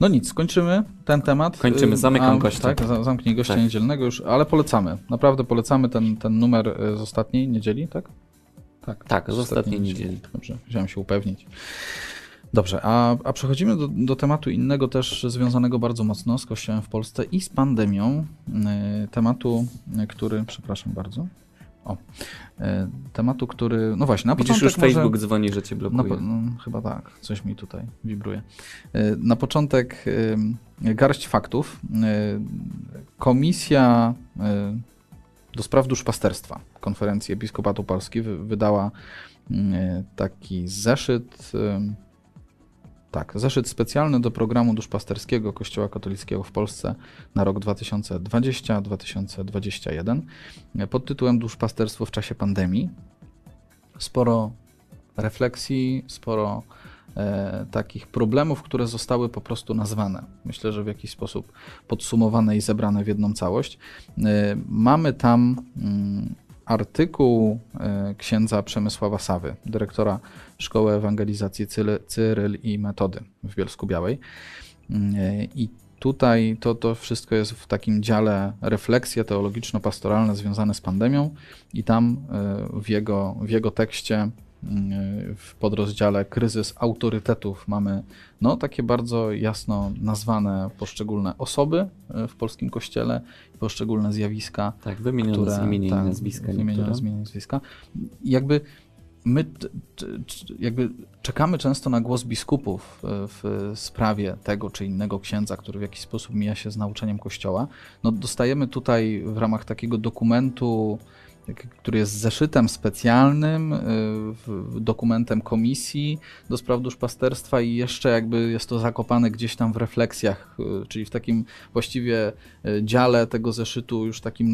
No nic, kończymy ten temat. Kończymy, Y, zamykam a, gościa. Tak, za- zamknij gościa Tak. niedzielnego już, ale polecamy. Naprawdę polecamy ten, ten numer y, z ostatniej niedzieli, tak? Tak, Tak, z ostatniej niedzieli. Dobrze, chciałem się upewnić. Dobrze, a, a przechodzimy do, do tematu innego też związanego bardzo mocno z Kościołem w Polsce i z pandemią. Y, tematu, który, przepraszam bardzo. O, y, tematu, który, no właśnie, na Widzisz, początek już może... Facebook dzwoni, że cię blokuje. po- no, chyba tak, coś mi tutaj wibruje. Y, Na początek y, garść faktów. Komisja do spraw duszpasterstwa Konferencji Episkopatu Polski wy- wydała y, taki zeszyt, tak, zeszyt specjalny do programu duszpasterskiego Kościoła katolickiego w Polsce na rok 2020-2021 pod tytułem Duszpasterstwo w czasie pandemii. Sporo refleksji, sporo e, takich problemów, które zostały po prostu nazwane. Myślę, że w jakiś sposób podsumowane i zebrane w jedną całość. E, mamy tam mm, artykuł e, księdza Przemysława Sawy, dyrektora Szkoły Ewangelizacji Cyryl, i Metody w Bielsku Białej. E, I tutaj to, to wszystko jest w takim dziale refleksje teologiczno-pastoralne związane z pandemią i tam e, w jego, w jego tekście w podrozdziale kryzys autorytetów mamy no, takie bardzo jasno nazwane poszczególne osoby e, w polskim kościele, poszczególne zjawiska. Tak, wymienione które, imienia tak, i nazwiska. Wymienione z imienia i nazwiska. jakby my jakby czekamy często na głos biskupów e, w sprawie tego czy innego księdza, który w jakiś sposób mija się z nauczeniem Kościoła. No, dostajemy tutaj w ramach takiego dokumentu który jest zeszytem specjalnym, y, dokumentem komisji do spraw duszpasterstwa i jeszcze jakby jest to zakopane gdzieś tam w refleksjach, y, czyli w takim właściwie y, dziale tego zeszytu już takim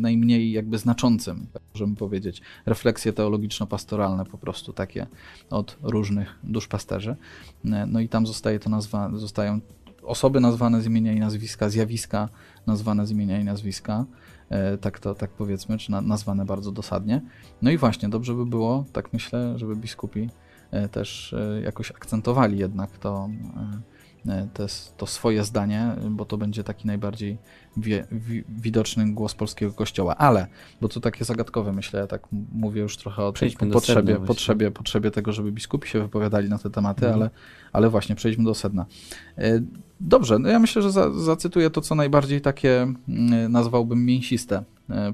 najmniej jakby znaczącym, możemy powiedzieć. Refleksje teologiczno-pastoralne po prostu takie od różnych duszpasterzy. No i tam zostaje to nazwa, zostają osoby nazwane z imienia i nazwiska, zjawiska nazwane z imienia i nazwiska. E, tak to tak powiedzmy, czy na, nazwane bardzo dosadnie. No i właśnie, dobrze by było, tak myślę, żeby biskupi e, też e, jakoś akcentowali jednak to, te, to swoje zdanie, bo to będzie taki najbardziej wie, wi, widoczny głos polskiego kościoła. Ale, bo to takie zagadkowe, myślę, tak mówię już trochę o tej potrzebie, potrzebie, potrzebie tego, żeby biskupi się wypowiadali na te tematy, mhm. ale, ale właśnie przejdźmy do sedna. Dobrze, no ja myślę, że za, zacytuję to, co najbardziej takie mm, nazwałbym mięsiste e,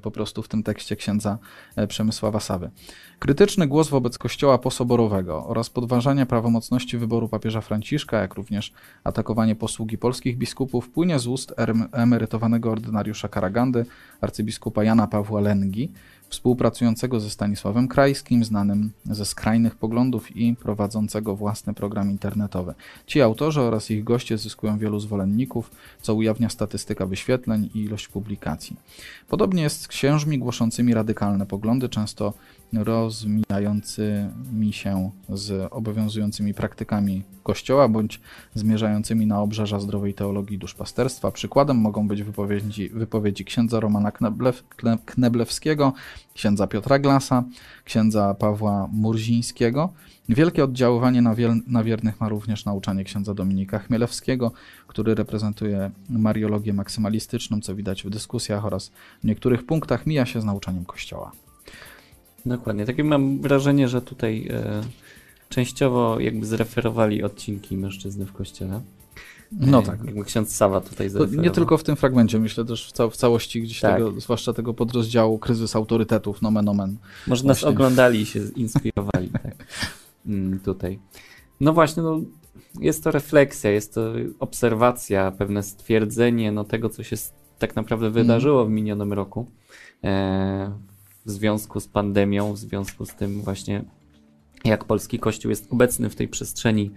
po prostu w tym tekście księdza e, Przemysława Sawy. Krytyczny głos wobec Kościoła posoborowego oraz podważanie prawomocności wyboru papieża Franciszka, jak również atakowanie posługi polskich biskupów płynie z ust emerytowanego ordynariusza Karagandy, arcybiskupa Jana Pawła Lengi, współpracującego ze Stanisławem Krajskim, znanym ze skrajnych poglądów i prowadzącego własny program internetowy. Ci autorzy oraz ich goście zyskują wielu zwolenników, co ujawnia statystyka wyświetleń i ilość publikacji. Podobnie jest z księżmi głoszącymi radykalne poglądy, często rozmijającymi się z obowiązującymi praktykami Kościoła bądź zmierzającymi na obrzeża zdrowej teologii duszpasterstwa. Przykładem mogą być wypowiedzi, wypowiedzi księdza Romana Kneblew, Kneblewskiego, księdza Piotra Glasa, księdza Pawła Murzińskiego. Wielkie oddziaływanie na, wiel, na wiernych ma również nauczanie księdza Dominika Chmielewskiego, który reprezentuje mariologię maksymalistyczną, co widać w dyskusjach oraz w niektórych punktach mija się z nauczaniem Kościoła. Dokładnie. Takie mam wrażenie, że tutaj e, częściowo jakby zreferowali odcinki mężczyzny w kościele. No e, tak. Jakby ksiądz Sawa tutaj zreferował. Nie tylko w tym fragmencie, myślę też w, ca w całości gdzieś tak. tego, zwłaszcza tego podrozdziału kryzys autorytetów, nomen omen. Może nas oglądali i się inspirowali tak. Mm, tutaj. No właśnie, no, jest to refleksja, jest to obserwacja, pewne stwierdzenie no, tego, co się tak naprawdę wydarzyło mm. w minionym roku. E, w związku z pandemią, w związku z tym właśnie jak polski kościół jest obecny w tej przestrzeni,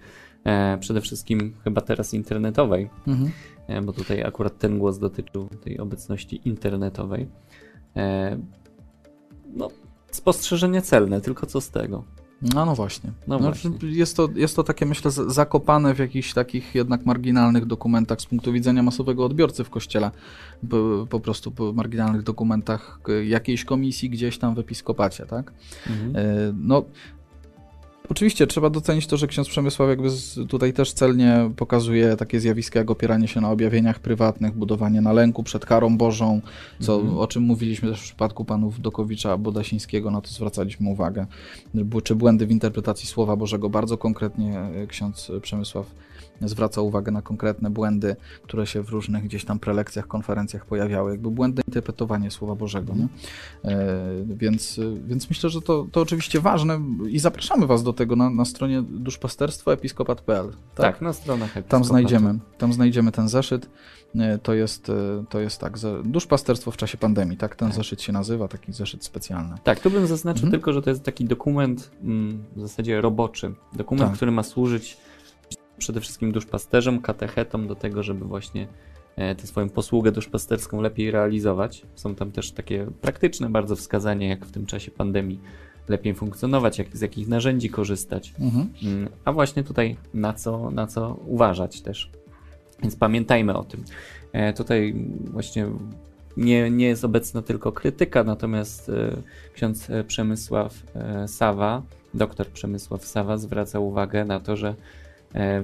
e, przede wszystkim chyba teraz internetowej, mhm. e, bo tutaj akurat ten głos dotyczył tej obecności internetowej. E, no, spostrzeżenie celne, tylko co z tego? No, no właśnie. No, no właśnie. Jest, to, jest to takie, myślę, zakopane w jakichś takich jednak marginalnych dokumentach z punktu widzenia masowego odbiorcy w kościele. Po, po prostu po marginalnych dokumentach jakiejś komisji gdzieś tam w episkopacie, tak? Mhm. E, no, Oczywiście trzeba docenić to, że ksiądz Przemysław jakby tutaj też celnie pokazuje takie zjawiska jak opieranie się na objawieniach prywatnych, budowanie na lęku przed karą Bożą, co, mm -hmm. o czym mówiliśmy też w przypadku panów Dokowicza Bodasińskiego, na to zwracaliśmy uwagę. Czy błędy w interpretacji Słowa Bożego, bardzo konkretnie e, ksiądz Przemysław zwraca uwagę na konkretne błędy, które się w różnych gdzieś tam prelekcjach, konferencjach pojawiały, jakby błędne interpretowanie Słowa Bożego. Nie? E, więc, więc myślę, że to, to oczywiście ważne i zapraszamy Was do tego na, na stronie duszpasterstwo episkopat.pl. Tak? tak, na stronach Tam znajdziemy, tam znajdziemy ten zeszyt. E, to jest, e, to jest tak, duszpasterstwo w czasie pandemii, tak ten tak. zeszyt się nazywa, taki zeszyt specjalny. Tak, tu bym zaznaczył mhm. tylko, że to jest taki dokument mm, w zasadzie roboczy. Dokument, tak. który ma służyć przede wszystkim duszpasterzom, katechetom do tego, żeby właśnie e, tę swoją posługę duszpasterską lepiej realizować. Są tam też takie praktyczne bardzo wskazania, jak w tym czasie pandemii lepiej funkcjonować, jak, z jakich narzędzi korzystać. Mhm. Mm, A właśnie tutaj na co, na co uważać też. Więc pamiętajmy o tym. E, tutaj właśnie nie, nie jest obecna tylko krytyka, natomiast e, ksiądz Przemysław Sawa, doktor Przemysław Sawa zwraca uwagę na to, że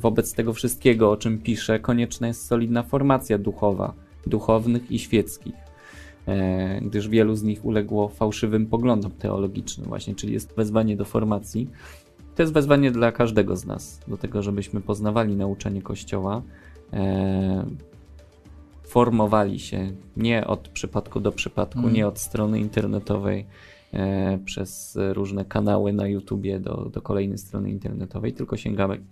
wobec tego wszystkiego, o czym pisze, konieczna jest solidna formacja duchowa, duchownych i świeckich e, gdyż wielu z nich uległo fałszywym poglądom teologicznym właśnie, czyli jest wezwanie do formacji. To jest wezwanie dla każdego z nas, do tego, żebyśmy poznawali nauczanie Kościoła, e, formowali się nie od przypadku do przypadku, Mm. nie od strony internetowej e, przez różne kanały na YouTubie do, do kolejnej strony internetowej, tylko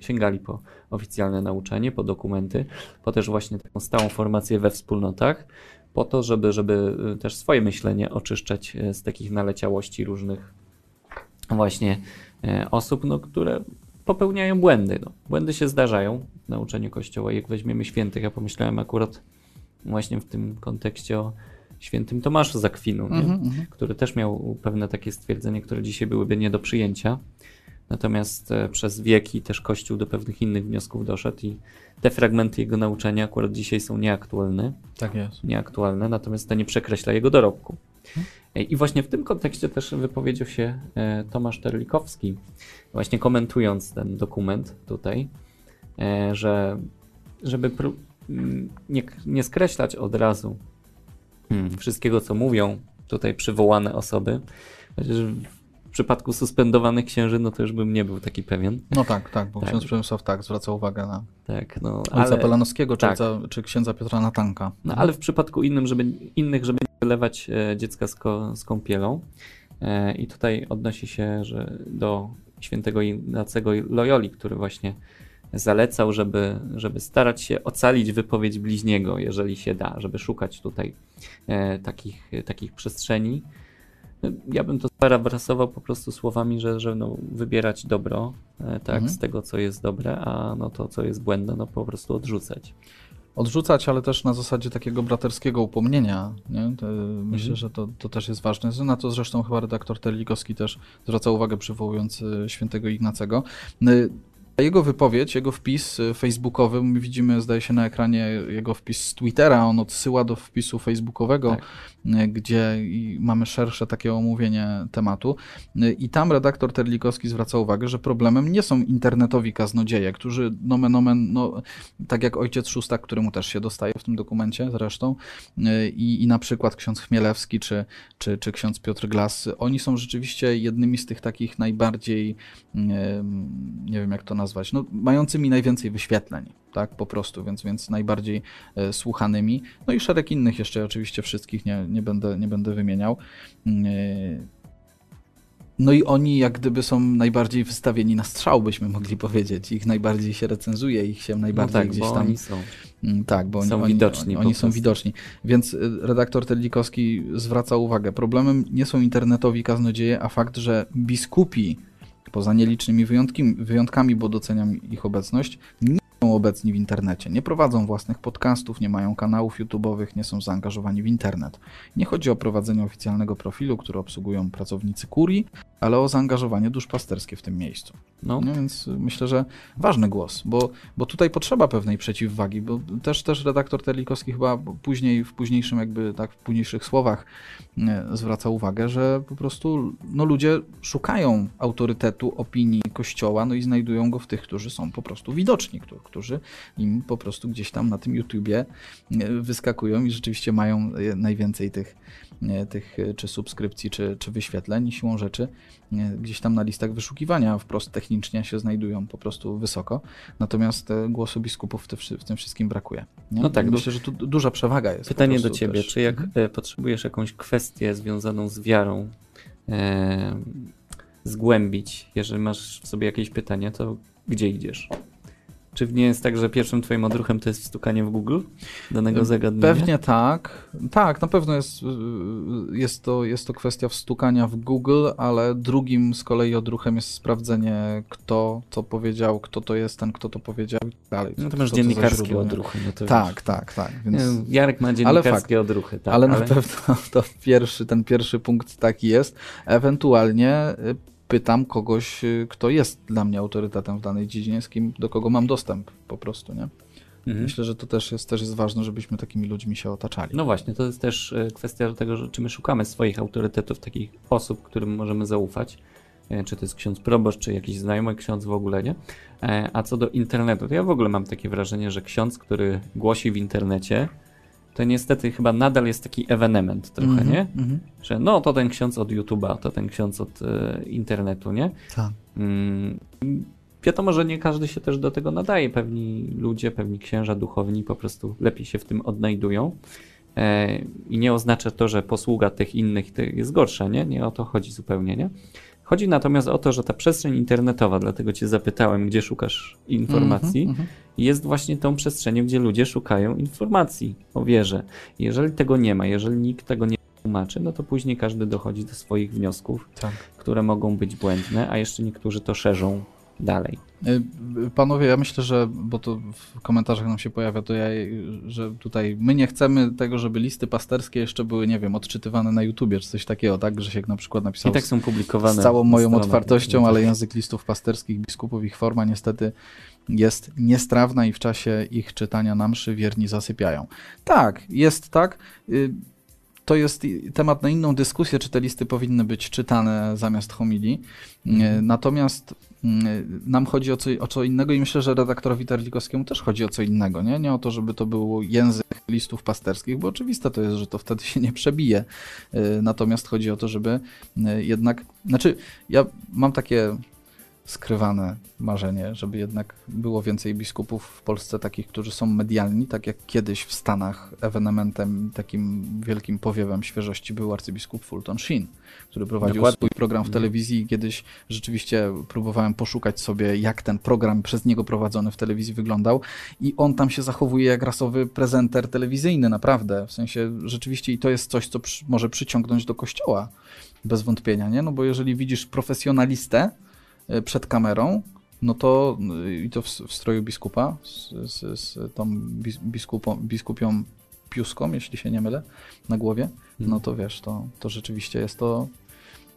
sięgali po oficjalne nauczanie, po dokumenty, po też właśnie taką stałą formację we wspólnotach, po to, żeby, żeby y, też swoje myślenie oczyszczać e, z takich naleciałości różnych właśnie e, osób, no, które popełniają błędy. No. Błędy się zdarzają w nauczaniu Kościoła. Jak weźmiemy świętych, ja pomyślałem akurat właśnie w tym kontekście o świętym Tomaszu z Akwinu, nie? Mhm, mhm. który też miał pewne takie stwierdzenia, które dzisiaj byłyby nie do przyjęcia. Natomiast e, przez wieki też Kościół do pewnych innych wniosków doszedł i te fragmenty jego nauczania akurat dzisiaj są nieaktualne Tak jest. nieaktualne, natomiast to nie przekreśla jego dorobku. E, I właśnie w tym kontekście też wypowiedział się e, Tomasz Terlikowski, właśnie komentując ten dokument tutaj, że żeby nie, nie skreślać od razu hmm, wszystkiego, co mówią tutaj przywołane osoby, chociaż w przypadku suspendowanych księży, no to już bym nie był taki pewien. No tak, tak, bo Tak. ksiądz Przemysław tak zwraca uwagę na Tak, no, ojca ale, Pelanowskiego, czy, tak. ojca, czy księdza Piotra Natanka. No ale w przypadku innym, żeby, innych, żeby nie wylewać e, dziecka z, ko, z kąpielą. E, I tutaj odnosi się że do świętego Ignacego Loyoli, który właśnie zalecał, żeby, żeby starać się ocalić wypowiedź bliźniego, jeżeli się da, żeby szukać tutaj e, takich, takich przestrzeni. Ja bym to parafrasował po prostu słowami, że, że no, wybierać dobro, e, tak, Mhm. z tego, co jest dobre, a no to, co jest błędne, no po prostu odrzucać. Odrzucać, ale też na zasadzie takiego braterskiego upomnienia. Nie? To, Myślę, Mhm. że to, to też jest ważne. Na to zresztą chyba redaktor Terlikowski też zwraca uwagę, przywołując świętego Ignacego. Jego wypowiedź, jego wpis y, facebookowy, my widzimy, zdaje się na ekranie jego wpis z Twittera, on odsyła do wpisu facebookowego, Tak. y, gdzie mamy szersze takie omówienie tematu. Y, I tam redaktor Terlikowski zwraca uwagę, że problemem nie są internetowi kaznodzieje, którzy nomen omen, no, tak jak ojciec Szóstak, któremu też się dostaje w tym dokumencie zresztą, i, i na przykład ksiądz Chmielewski czy, czy, czy ksiądz Piotr Glas, oni są rzeczywiście jednymi z tych takich najbardziej, nie wiem jak to nazwać, no, mającymi najwięcej wyświetleń, tak, po prostu, więc, więc najbardziej e, słuchanymi. No i szereg innych jeszcze, oczywiście wszystkich nie, nie, będę, nie będę wymieniał. E, No i oni jak gdyby są najbardziej wystawieni na strzał, byśmy mogli powiedzieć. Ich najbardziej się recenzuje, ich się No najbardziej tak, gdzieś tam... oni są. Mm, Tak, bo oni, Są oni, widoczni Oni, oni są widoczni. Więc y, redaktor Terlikowski zwraca uwagę, problemem nie są internetowi kaznodzieje, a fakt, że biskupi, poza nielicznymi wyjątkami, bo doceniam ich obecność, są obecni w internecie, nie prowadzą własnych podcastów, nie mają kanałów YouTube'owych, nie są zaangażowani w internet. Nie chodzi o prowadzenie oficjalnego profilu, który obsługują pracownicy kurii, ale o zaangażowanie duszpasterskie w tym miejscu. No, No więc myślę, że ważny głos, bo, bo tutaj potrzeba pewnej przeciwwagi, bo też, też redaktor Terlikowski chyba później, w późniejszym jakby tak, w późniejszych słowach e, zwraca uwagę, że po prostu no, ludzie szukają autorytetu, opinii Kościoła, no i znajdują go w tych, którzy są po prostu widoczni, którzy, którzy im po prostu gdzieś tam na tym YouTubie e, wyskakują i rzeczywiście mają e, najwięcej tych, e, tych czy subskrypcji, czy, czy wyświetleń, siłą rzeczy gdzieś tam na listach wyszukiwania wprost technicznie się znajdują po prostu wysoko. Natomiast głosu biskupów w, tym wszystkim brakuje. Nie? No tak, Myślę, że tu du- duża przewaga jest. Pytanie do ciebie, też. czy jak Mhm. potrzebujesz jakąś kwestię związaną z wiarą e, zgłębić, jeżeli masz w sobie jakieś pytania, to gdzie idziesz? Czy nie jest tak, że pierwszym twoim odruchem to jest wstukanie w Google danego zagadnienia? Pewnie tak. Tak, na pewno jest, y, jest, to, jest to kwestia wstukania w Google, ale drugim z kolei odruchem jest sprawdzenie, kto to powiedział, kto to jest ten, kto to powiedział i tak dalej. No to masz dziennikarskie nie? odruchy. No to Tak, tak, tak. Więc... Jarek ma dziennikarskie odruchy, tak. ale na pewno to pierwszy, ten pierwszy punkt taki jest. Ewentualnie y, pytam kogoś, y, kto jest dla mnie autorytetem w danej dziedzinie, z kim, do kogo mam dostęp po prostu, nie? Mhm. Myślę, że to też jest, też jest ważne, żebyśmy takimi ludźmi się otaczali. No właśnie, to jest też e, kwestia tego, że czy my szukamy swoich autorytetów, takich osób, którym możemy zaufać. E, Czy to jest ksiądz proboszcz, czy jakiś znajomy ksiądz w ogóle, nie? E, A co do internetu, to ja w ogóle mam takie wrażenie, że ksiądz, który głosi w internecie, to niestety chyba nadal jest taki ewenement trochę, Mhm, nie? mhm. Że no to ten ksiądz od YouTube'a, to ten ksiądz od e, internetu, nie? Tak. Mm, Wiadomo, że nie każdy się też do tego nadaje. Pewni ludzie, pewni księża duchowni po prostu lepiej się w tym odnajdują. E, I nie oznacza to, że posługa tych innych jest gorsza, nie? Nie o to chodzi zupełnie, nie? Chodzi natomiast o to, że ta przestrzeń internetowa, dlatego cię zapytałem, gdzie szukasz informacji, Mhm, mhm. jest właśnie tą przestrzenią, gdzie ludzie szukają informacji o wierze. Jeżeli tego nie ma, jeżeli nikt tego nie tłumaczy, no to później każdy dochodzi do swoich wniosków, Tak. które mogą być błędne, a jeszcze niektórzy to szerzą dalej. Y, Panowie, ja myślę, że, bo to w komentarzach nam się pojawia, to ja, y, że tutaj my nie chcemy tego, żeby listy pasterskie jeszcze były, nie wiem, odczytywane na YouTubie, czy coś takiego, tak? Grzesiek na przykład I napisał tak są publikowane. z całą moją otwartością, ale język listów pasterskich biskupów, ich forma niestety jest niestrawna i w czasie ich czytania na mszy wierni zasypiają. Tak, jest tak. To jest temat na inną dyskusję, czy te listy powinny być czytane zamiast homilii. Mhm. Natomiast y, nam chodzi o co, o co innego i myślę, że redaktorowi Terlikowskiemu też chodzi o co innego. Nie? nie o to, żeby to był język listów pasterskich, bo oczywiste to jest, że to wtedy się nie przebije. Y, Natomiast chodzi o to, żeby y, jednak. Znaczy, ja mam takie skrywane marzenie, żeby jednak było więcej biskupów w Polsce takich, którzy są medialni, tak jak kiedyś w Stanach ewenementem, takim wielkim powiewem świeżości był arcybiskup Fulton Sheen, który prowadził Dokładnie. swój program w telewizji i kiedyś rzeczywiście próbowałem poszukać sobie, jak ten program przez niego prowadzony w telewizji wyglądał i on tam się zachowuje jak rasowy prezenter telewizyjny, naprawdę, w sensie rzeczywiście i to jest coś, co przy, może przyciągnąć do kościoła, bez wątpienia, nie? No bo jeżeli widzisz profesjonalistę, przed kamerą, no to y, i to w, w stroju biskupa, z, z, z tą bis, biskupą, biskupią piuską, jeśli się nie mylę, na głowie, no to wiesz, to, to rzeczywiście jest to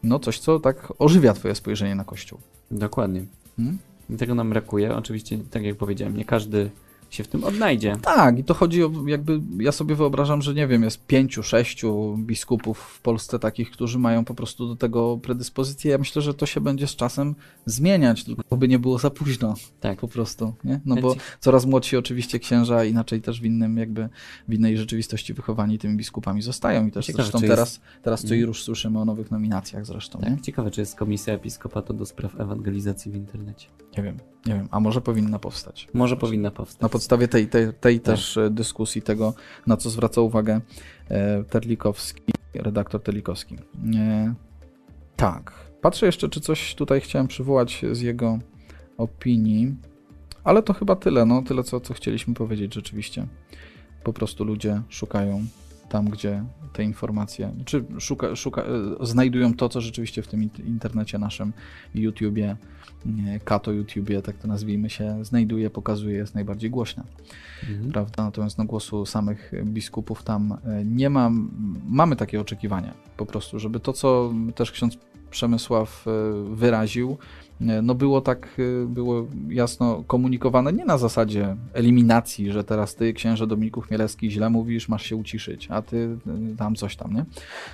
no coś, co tak ożywia twoje spojrzenie na Kościół. Dokładnie. Hmm? I Tego nam brakuje. Oczywiście, tak jak powiedziałem, nie każdy się w tym odnajdzie. Tak, i to chodzi o jakby, ja sobie wyobrażam, że nie wiem, jest pięciu, sześciu biskupów w Polsce takich, którzy mają po prostu do tego predyspozycję. Ja myślę, że to się będzie z czasem zmieniać, tylko by nie było za późno. Tak. po prostu, nie? No bo coraz młodsi oczywiście księża, inaczej też w innym jakby, w innej rzeczywistości wychowani tymi biskupami zostają i też Ciekawe, zresztą czy jest- teraz, teraz co i rusz słyszymy o nowych nominacjach zresztą, nie? Tak, ciekawe, czy jest komisja episkopatu do spraw ewangelizacji w internecie. Nie wiem, nie wiem, a może powinna powstać. Może powinna powstać. Na podstawie tej, tej, tej Tak. też e, dyskusji, tego, na co zwraca uwagę e, Terlikowski, redaktor Terlikowski. E, tak. Patrzę jeszcze, czy coś tutaj chciałem przywołać z jego opinii, ale to chyba tyle, no tyle, co, co chcieliśmy powiedzieć rzeczywiście. Po prostu ludzie szukają tam, gdzie te informacje, czy szuka, szuka, znajdują to, co rzeczywiście w tym int- internecie naszym, YouTubie, Kato YouTubie, tak to nazwijmy się, znajduje, pokazuje, jest najbardziej głośna Mhm. prawda? Natomiast na głosu samych biskupów tam e, nie ma. Mamy takie oczekiwania po prostu, żeby to, co też ksiądz Przemysław e, wyraził, e, no było tak, e, było jasno komunikowane, nie na zasadzie eliminacji, że teraz ty, księże Dominiku Chmielewski, źle mówisz, masz się uciszyć, a ty tam coś tam, nie?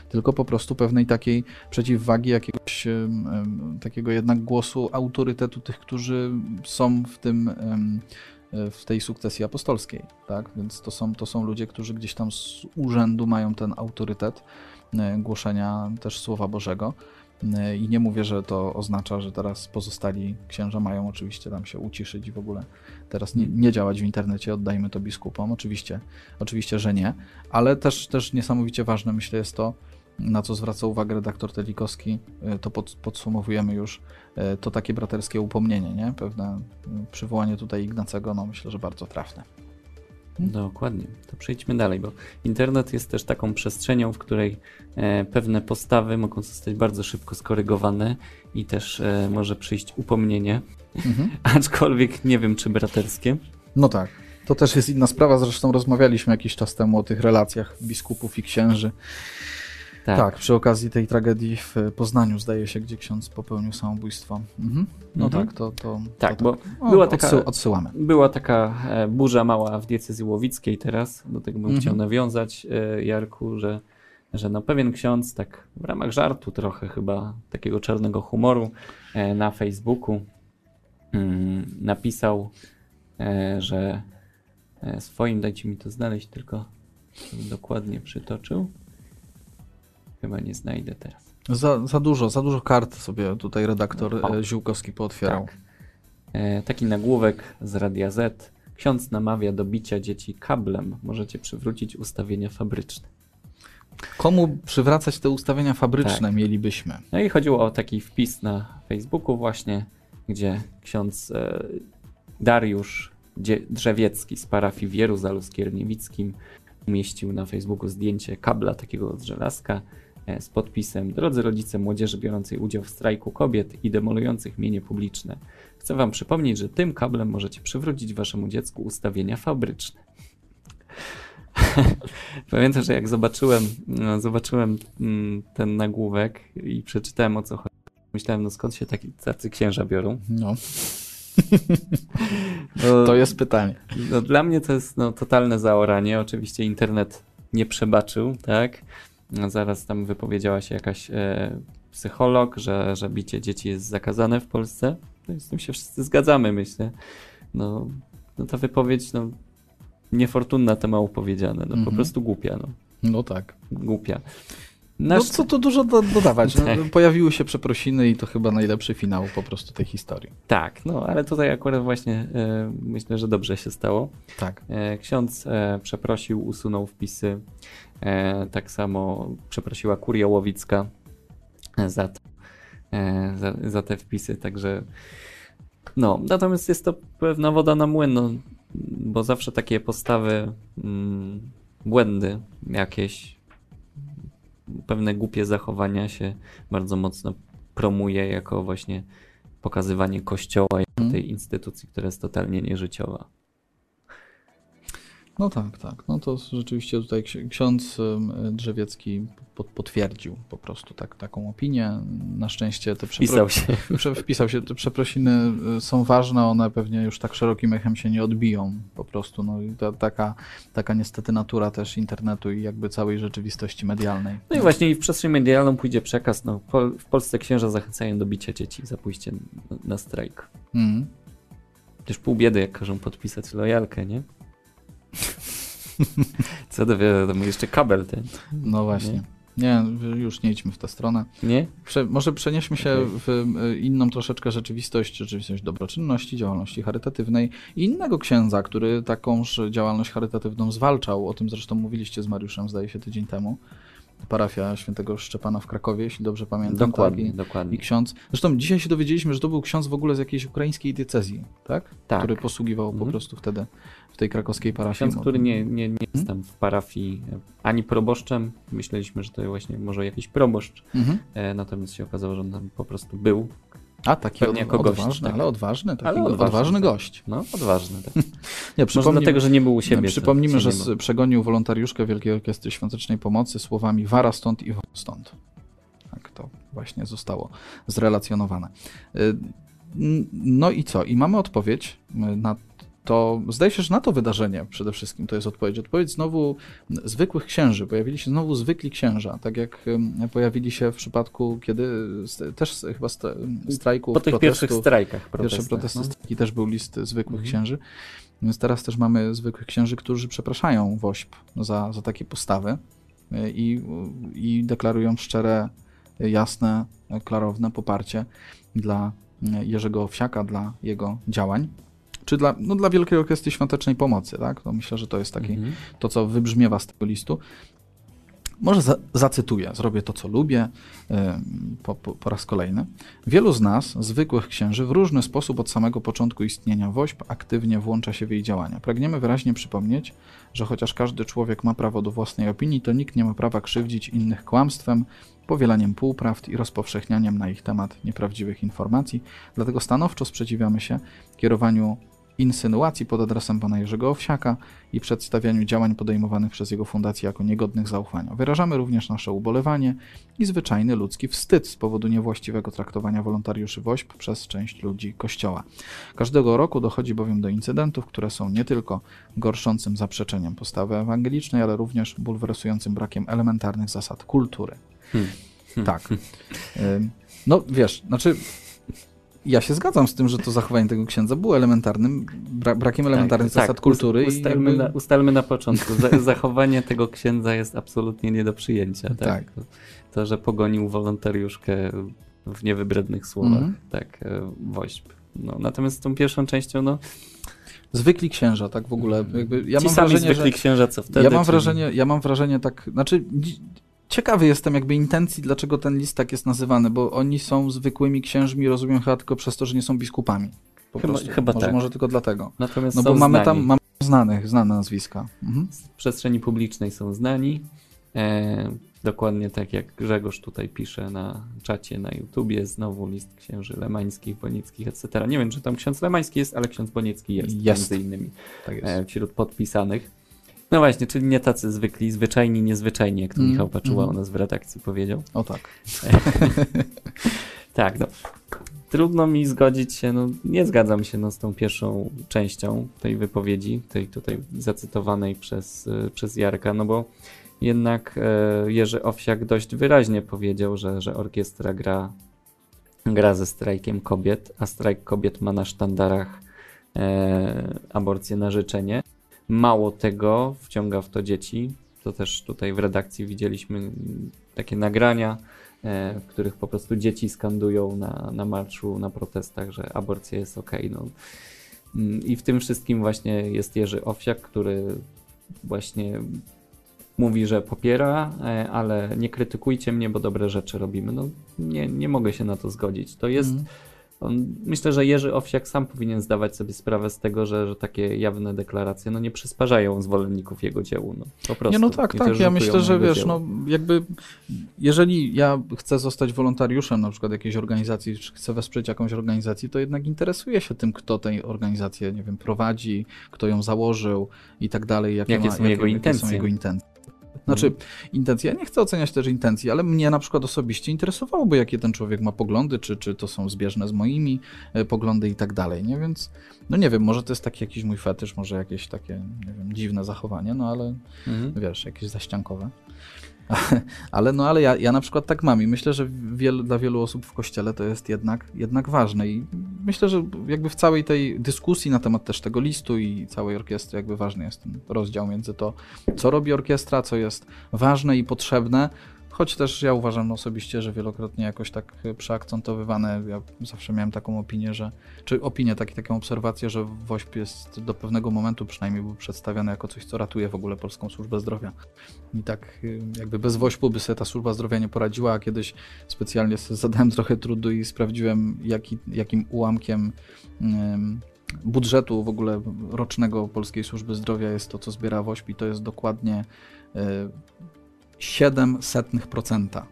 Tylko po prostu pewnej takiej przeciwwagi, jakiegoś takiego jednak głosu autorytetu tych, którzy są w tym w tej sukcesji apostolskiej, tak? Więc to są, to są ludzie, którzy gdzieś tam z urzędu mają ten autorytet głoszenia też Słowa Bożego. E, I nie mówię, że to oznacza, że teraz pozostali księża mają oczywiście tam się uciszyć i w ogóle teraz nie, nie działać w internecie, oddajmy to biskupom. Oczywiście, oczywiście, że nie, ale też, też niesamowicie ważne myślę jest to, na co zwraca uwagę redaktor Telikowski, y, to pod, podsumowujemy już y, to takie braterskie upomnienie, nie? Pewne przywołanie tutaj Ignacego, no myślę, że bardzo trafne. Dokładnie. To przejdźmy dalej, bo internet jest też taką przestrzenią, w której e, pewne postawy mogą zostać bardzo szybko skorygowane i też e, może przyjść upomnienie, Mhm. aczkolwiek nie wiem, czy braterskie. No tak. To też jest inna sprawa, zresztą rozmawialiśmy jakiś czas temu o tych relacjach biskupów i księży. Tak, przy okazji tej tragedii w Poznaniu, zdaje się, gdzie ksiądz popełnił samobójstwo. Mhm. No Mhm. tak, to, to, Tak, to bo O, była taka- odsył, odsyłamy. Była taka e, burza mała w diecezji łowickiej teraz, do tego bym Mhm. chciał nawiązać, e, Jarku, że, że no pewien ksiądz tak w ramach żartu trochę chyba, takiego czarnego humoru e, na Facebooku mm, napisał, e, że e, swoim, dajcie mi to znaleźć, tylko dokładnie przytoczył. Chyba nie znajdę teraz. Za, za dużo, za dużo kart sobie tutaj redaktor O. e, Ziółkowski pootwierał. Tak. E, taki nagłówek z Radia Z. Ksiądz namawia do bicia dzieci kablem. Możecie przywrócić ustawienia fabryczne. Komu przywracać te ustawienia fabryczne Tak. mielibyśmy? No i chodziło o taki wpis na Facebooku właśnie, gdzie ksiądz e, Dariusz Drzewiecki z parafii w Jeruzalu Skierniewickim umieścił na Facebooku zdjęcie kabla takiego od żelazka z podpisem Drodzy rodzice młodzieży biorącej udział w strajku kobiet i demolujących mienie publiczne. Chcę wam przypomnieć, że tym kablem możecie przywrócić waszemu dziecku ustawienia fabryczne. Pamiętam, że jak zobaczyłem, no, zobaczyłem mm, ten nagłówek i przeczytałem o co chodzi, myślałem, no skąd się taki, tacy księża biorą. No, No, to jest pytanie. no, dla mnie to jest no, totalne zaoranie. Oczywiście internet nie przebaczył, tak? No, zaraz tam wypowiedziała się jakaś e, psycholog, że, że bicie dzieci jest zakazane w Polsce. No, z tym się wszyscy zgadzamy, myślę. No, no ta wypowiedź, no, niefortunna to mało powiedziane. No, po Mhm. prostu głupia, no. No tak. Głupia. No Nasz, co tu dużo do, dodawać. No, Tak. Pojawiły się przeprosiny i to chyba najlepszy finał po prostu tej historii. Tak, no ale tutaj akurat właśnie e, myślę, że dobrze się stało. Tak. E, Ksiądz e, przeprosił, usunął wpisy. E, tak samo przeprosiła Kuria Łowicka e, za, to, e, za, za te wpisy, także no, natomiast jest to pewna woda na młyn, no, bo zawsze takie postawy, mm, błędy jakieś, pewne głupie zachowania się bardzo mocno promuje jako właśnie pokazywanie kościoła jako tej instytucji, która jest totalnie nieżyciowa. No tak, tak. No to rzeczywiście tutaj ksi- ksiądz ym, Drzewiecki potwierdził po prostu tak, taką opinię. Na szczęście te Wpisał się. Wpisał się, te przeprosiny y, są ważne, one pewnie już tak szerokim echem się nie odbiją po prostu. No i ta, taka, taka niestety natura też internetu i jakby całej rzeczywistości medialnej. No i właśnie i w przestrzeń medialną pójdzie przekaz, no w Polsce księża zachęcają do bicia dzieci za pójście na, strajk. Mhm. Też pół biedy, jak każą podpisać lojalkę, nie? Co dowiadomo, jeszcze kabel ten, No właśnie. Nie, już nie idźmy w tę stronę. nie? Prze, może przenieśmy się Okej. w inną troszeczkę rzeczywistość, rzeczywistość dobroczynności, działalności charytatywnej i innego księdza, który takąż działalność charytatywną zwalczał. O tym zresztą mówiliście z Mariuszem, zdaje się, tydzień temu. Parafia świętego Szczepana w Krakowie, jeśli dobrze pamiętam. Dokładnie, Tak? I, dokładnie. I ksiądz. Zresztą dzisiaj się dowiedzieliśmy, że to był ksiądz w ogóle z jakiejś ukraińskiej diecezji, tak? Tak. Który posługiwał po Mhm. prostu wtedy w tej krakowskiej parafii. Ksiądz, który nie, nie, nie jest tam w parafii e, ani proboszczem. Myśleliśmy, że to właśnie może jakiś proboszcz, Mhm. e, natomiast się okazało, że on tam po prostu był. A, taki Pewnie od, jako gość, odważny, tak. ale odważny, taki Ale odważny, odważny tak. gość. No, odważny. Tak. Nie, Może dlatego, że nie był u siebie. Przypomnijmy, że przegonił wolontariuszkę Wielkiej Orkiestry Świątecznej Pomocy słowami wara stąd i stąd. Tak to właśnie zostało zrelacjonowane. Y, No i co? I mamy odpowiedź y, na to, zdaje się, że na to wydarzenie przede wszystkim to jest odpowiedź. Odpowiedź znowu zwykłych księży. Pojawili się znowu zwykli księża, tak jak pojawili się w przypadku, kiedy też chyba st- strajków, Po tych pierwszych strajkach Pierwsze protestach, protesty no. strajki też był list zwykłych Mhm. księży. Więc teraz też mamy zwykłych księży, którzy przepraszają WOŚP za, za takie postawy y, i, i deklarują szczere, jasne, klarowne poparcie dla y, Jerzego Owsiaka, dla jego działań. Czy dla, no, dla Wielkiej Orkiestry Świątecznej Pomocy, tak? No myślę, że to jest taki, Mhm. to, co wybrzmiewa z tego listu. Może za, zacytuję, zrobię to, co lubię po, po, po, raz kolejny. Wielu z nas, zwykłych księży, w różny sposób od samego początku istnienia WOŚP aktywnie włącza się w jej działania. Pragniemy wyraźnie przypomnieć, że chociaż każdy człowiek ma prawo do własnej opinii, to nikt nie ma prawa krzywdzić innych kłamstwem, powielaniem półprawd i rozpowszechnianiem na ich temat nieprawdziwych informacji. Dlatego stanowczo sprzeciwiamy się kierowaniu insynuacji pod adresem pana Jerzego Owsiaka i przedstawianiu działań podejmowanych przez jego fundację jako niegodnych zaufania. Wyrażamy również nasze ubolewanie i zwyczajny ludzki wstyd z powodu niewłaściwego traktowania wolontariuszy WOŚP przez część ludzi Kościoła. Każdego roku dochodzi bowiem do incydentów, które są nie tylko gorszącym zaprzeczeniem postawy ewangelicznej, ale również bulwersującym brakiem elementarnych zasad kultury. Hmm. Tak. No wiesz, znaczy ja się zgadzam z tym, że to zachowanie tego księdza było elementarnym, bra brakiem elementarnych tak, zasad tak, kultury. Ustalmy, jakby... na, ustalmy na początku. zachowanie tego księdza jest absolutnie nie do przyjęcia. Tak? tak. To, że pogonił wolontariuszkę w niewybrednych słowach, mm -hmm. tak, e, woźb. No, natomiast z tą pierwszą częścią, no, zwykli księża, tak w ogóle. Jakby ja Ci mam sami wrażenie, zwykli że, księża, co wtedy? Ja mam, wrażenie, ja mam wrażenie tak, znaczy ciekawy jestem jakby intencji, dlaczego ten list tak jest nazywany, bo oni są zwykłymi księżmi, rozumiem chyba tylko przez to, że nie są biskupami. Po chyba, prostu. chyba może, tak. może tylko dlatego. Natomiast no bo mamy znani. tam mamy znanych, znane nazwiska. Mhm. W przestrzeni publicznej są znani. E, dokładnie tak jak Grzegorz tutaj pisze na czacie na YouTubie, znowu list księży lemańskich, bonickich, etc. Nie wiem, czy tam ksiądz lemański jest, ale ksiądz boniecki jest, jest. między innymi tak jest. E, wśród podpisanych. No właśnie, czyli nie tacy zwykli, zwyczajni, niezwyczajni, jak to mm, Michał Paczuła mm. u nas w redakcji powiedział. O tak. tak, no. Trudno mi zgodzić się, no nie zgadzam się no, z tą pierwszą częścią tej wypowiedzi, tej tutaj zacytowanej przez, y, przez Jarka, no bo jednak e, Jerzy Owsiak dość wyraźnie powiedział, że, że orkiestra gra, gra ze strajkiem kobiet, a strajk kobiet ma na sztandarach e, aborcję na życzenie. Mało tego, wciąga w to dzieci. To też tutaj w redakcji widzieliśmy takie nagrania, e, w których po prostu dzieci skandują na, na marszu, na protestach, że aborcja jest ok. No. Mm, I w tym wszystkim właśnie jest Jerzy Owsiak, który właśnie mówi, że popiera, e, ale nie krytykujcie mnie, bo dobre rzeczy robimy. No nie, nie mogę się na to zgodzić. To jest. Mm myślę, że Jerzy Owsiak sam powinien zdawać sobie sprawę z tego, że, że takie jawne deklaracje no, nie przysparzają zwolenników jego dziełu. No, po prostu. Nie, no tak, tak. Ja myślę, że wiesz, no jakby jeżeli ja chcę zostać wolontariuszem na przykład jakiejś organizacji, czy chcę wesprzeć jakąś organizację, to jednak interesuję się tym, kto tę organizację, nie wiem, prowadzi, kto ją założył i tak dalej. Jakie, jakie, ma, są, jakie, jego jakie są jego intencje. Znaczy, intencje, ja nie chcę oceniać też intencji, ale mnie na przykład osobiście interesowałoby, jakie ten człowiek ma poglądy, czy, czy to są zbieżne z moimi e, poglądy i tak dalej, nie? Więc, no nie wiem, może to jest taki jakiś mój fetysz, może jakieś takie, nie wiem, dziwne zachowanie, no ale mhm. wiesz, jakieś zaściankowe. ale no ale ja, ja na przykład tak mam i myślę, że wiel, dla wielu osób w kościele to jest jednak, jednak ważne i myślę, że jakby w całej tej dyskusji na temat też tego listu i całej orkiestry jakby ważny jest ten rozdział między to, co robi orkiestra, co jest ważne i potrzebne, Choć też ja uważam osobiście, że wielokrotnie jakoś tak przeakcentowywane, ja zawsze miałem taką opinię, że, czy opinię, taki, taką obserwację, że WOŚP jest do pewnego momentu przynajmniej był przedstawiany jako coś, co ratuje w ogóle polską służbę zdrowia. I tak y, jakby bez WOŚP-u by sobie ta służba zdrowia nie poradziła, a kiedyś specjalnie zadałem trochę trudu i sprawdziłem, jaki, jakim ułamkiem budżetu w ogóle rocznego Polskiej Służby Zdrowia jest to, co zbiera WOŚP i to jest dokładnie y, 0,07%.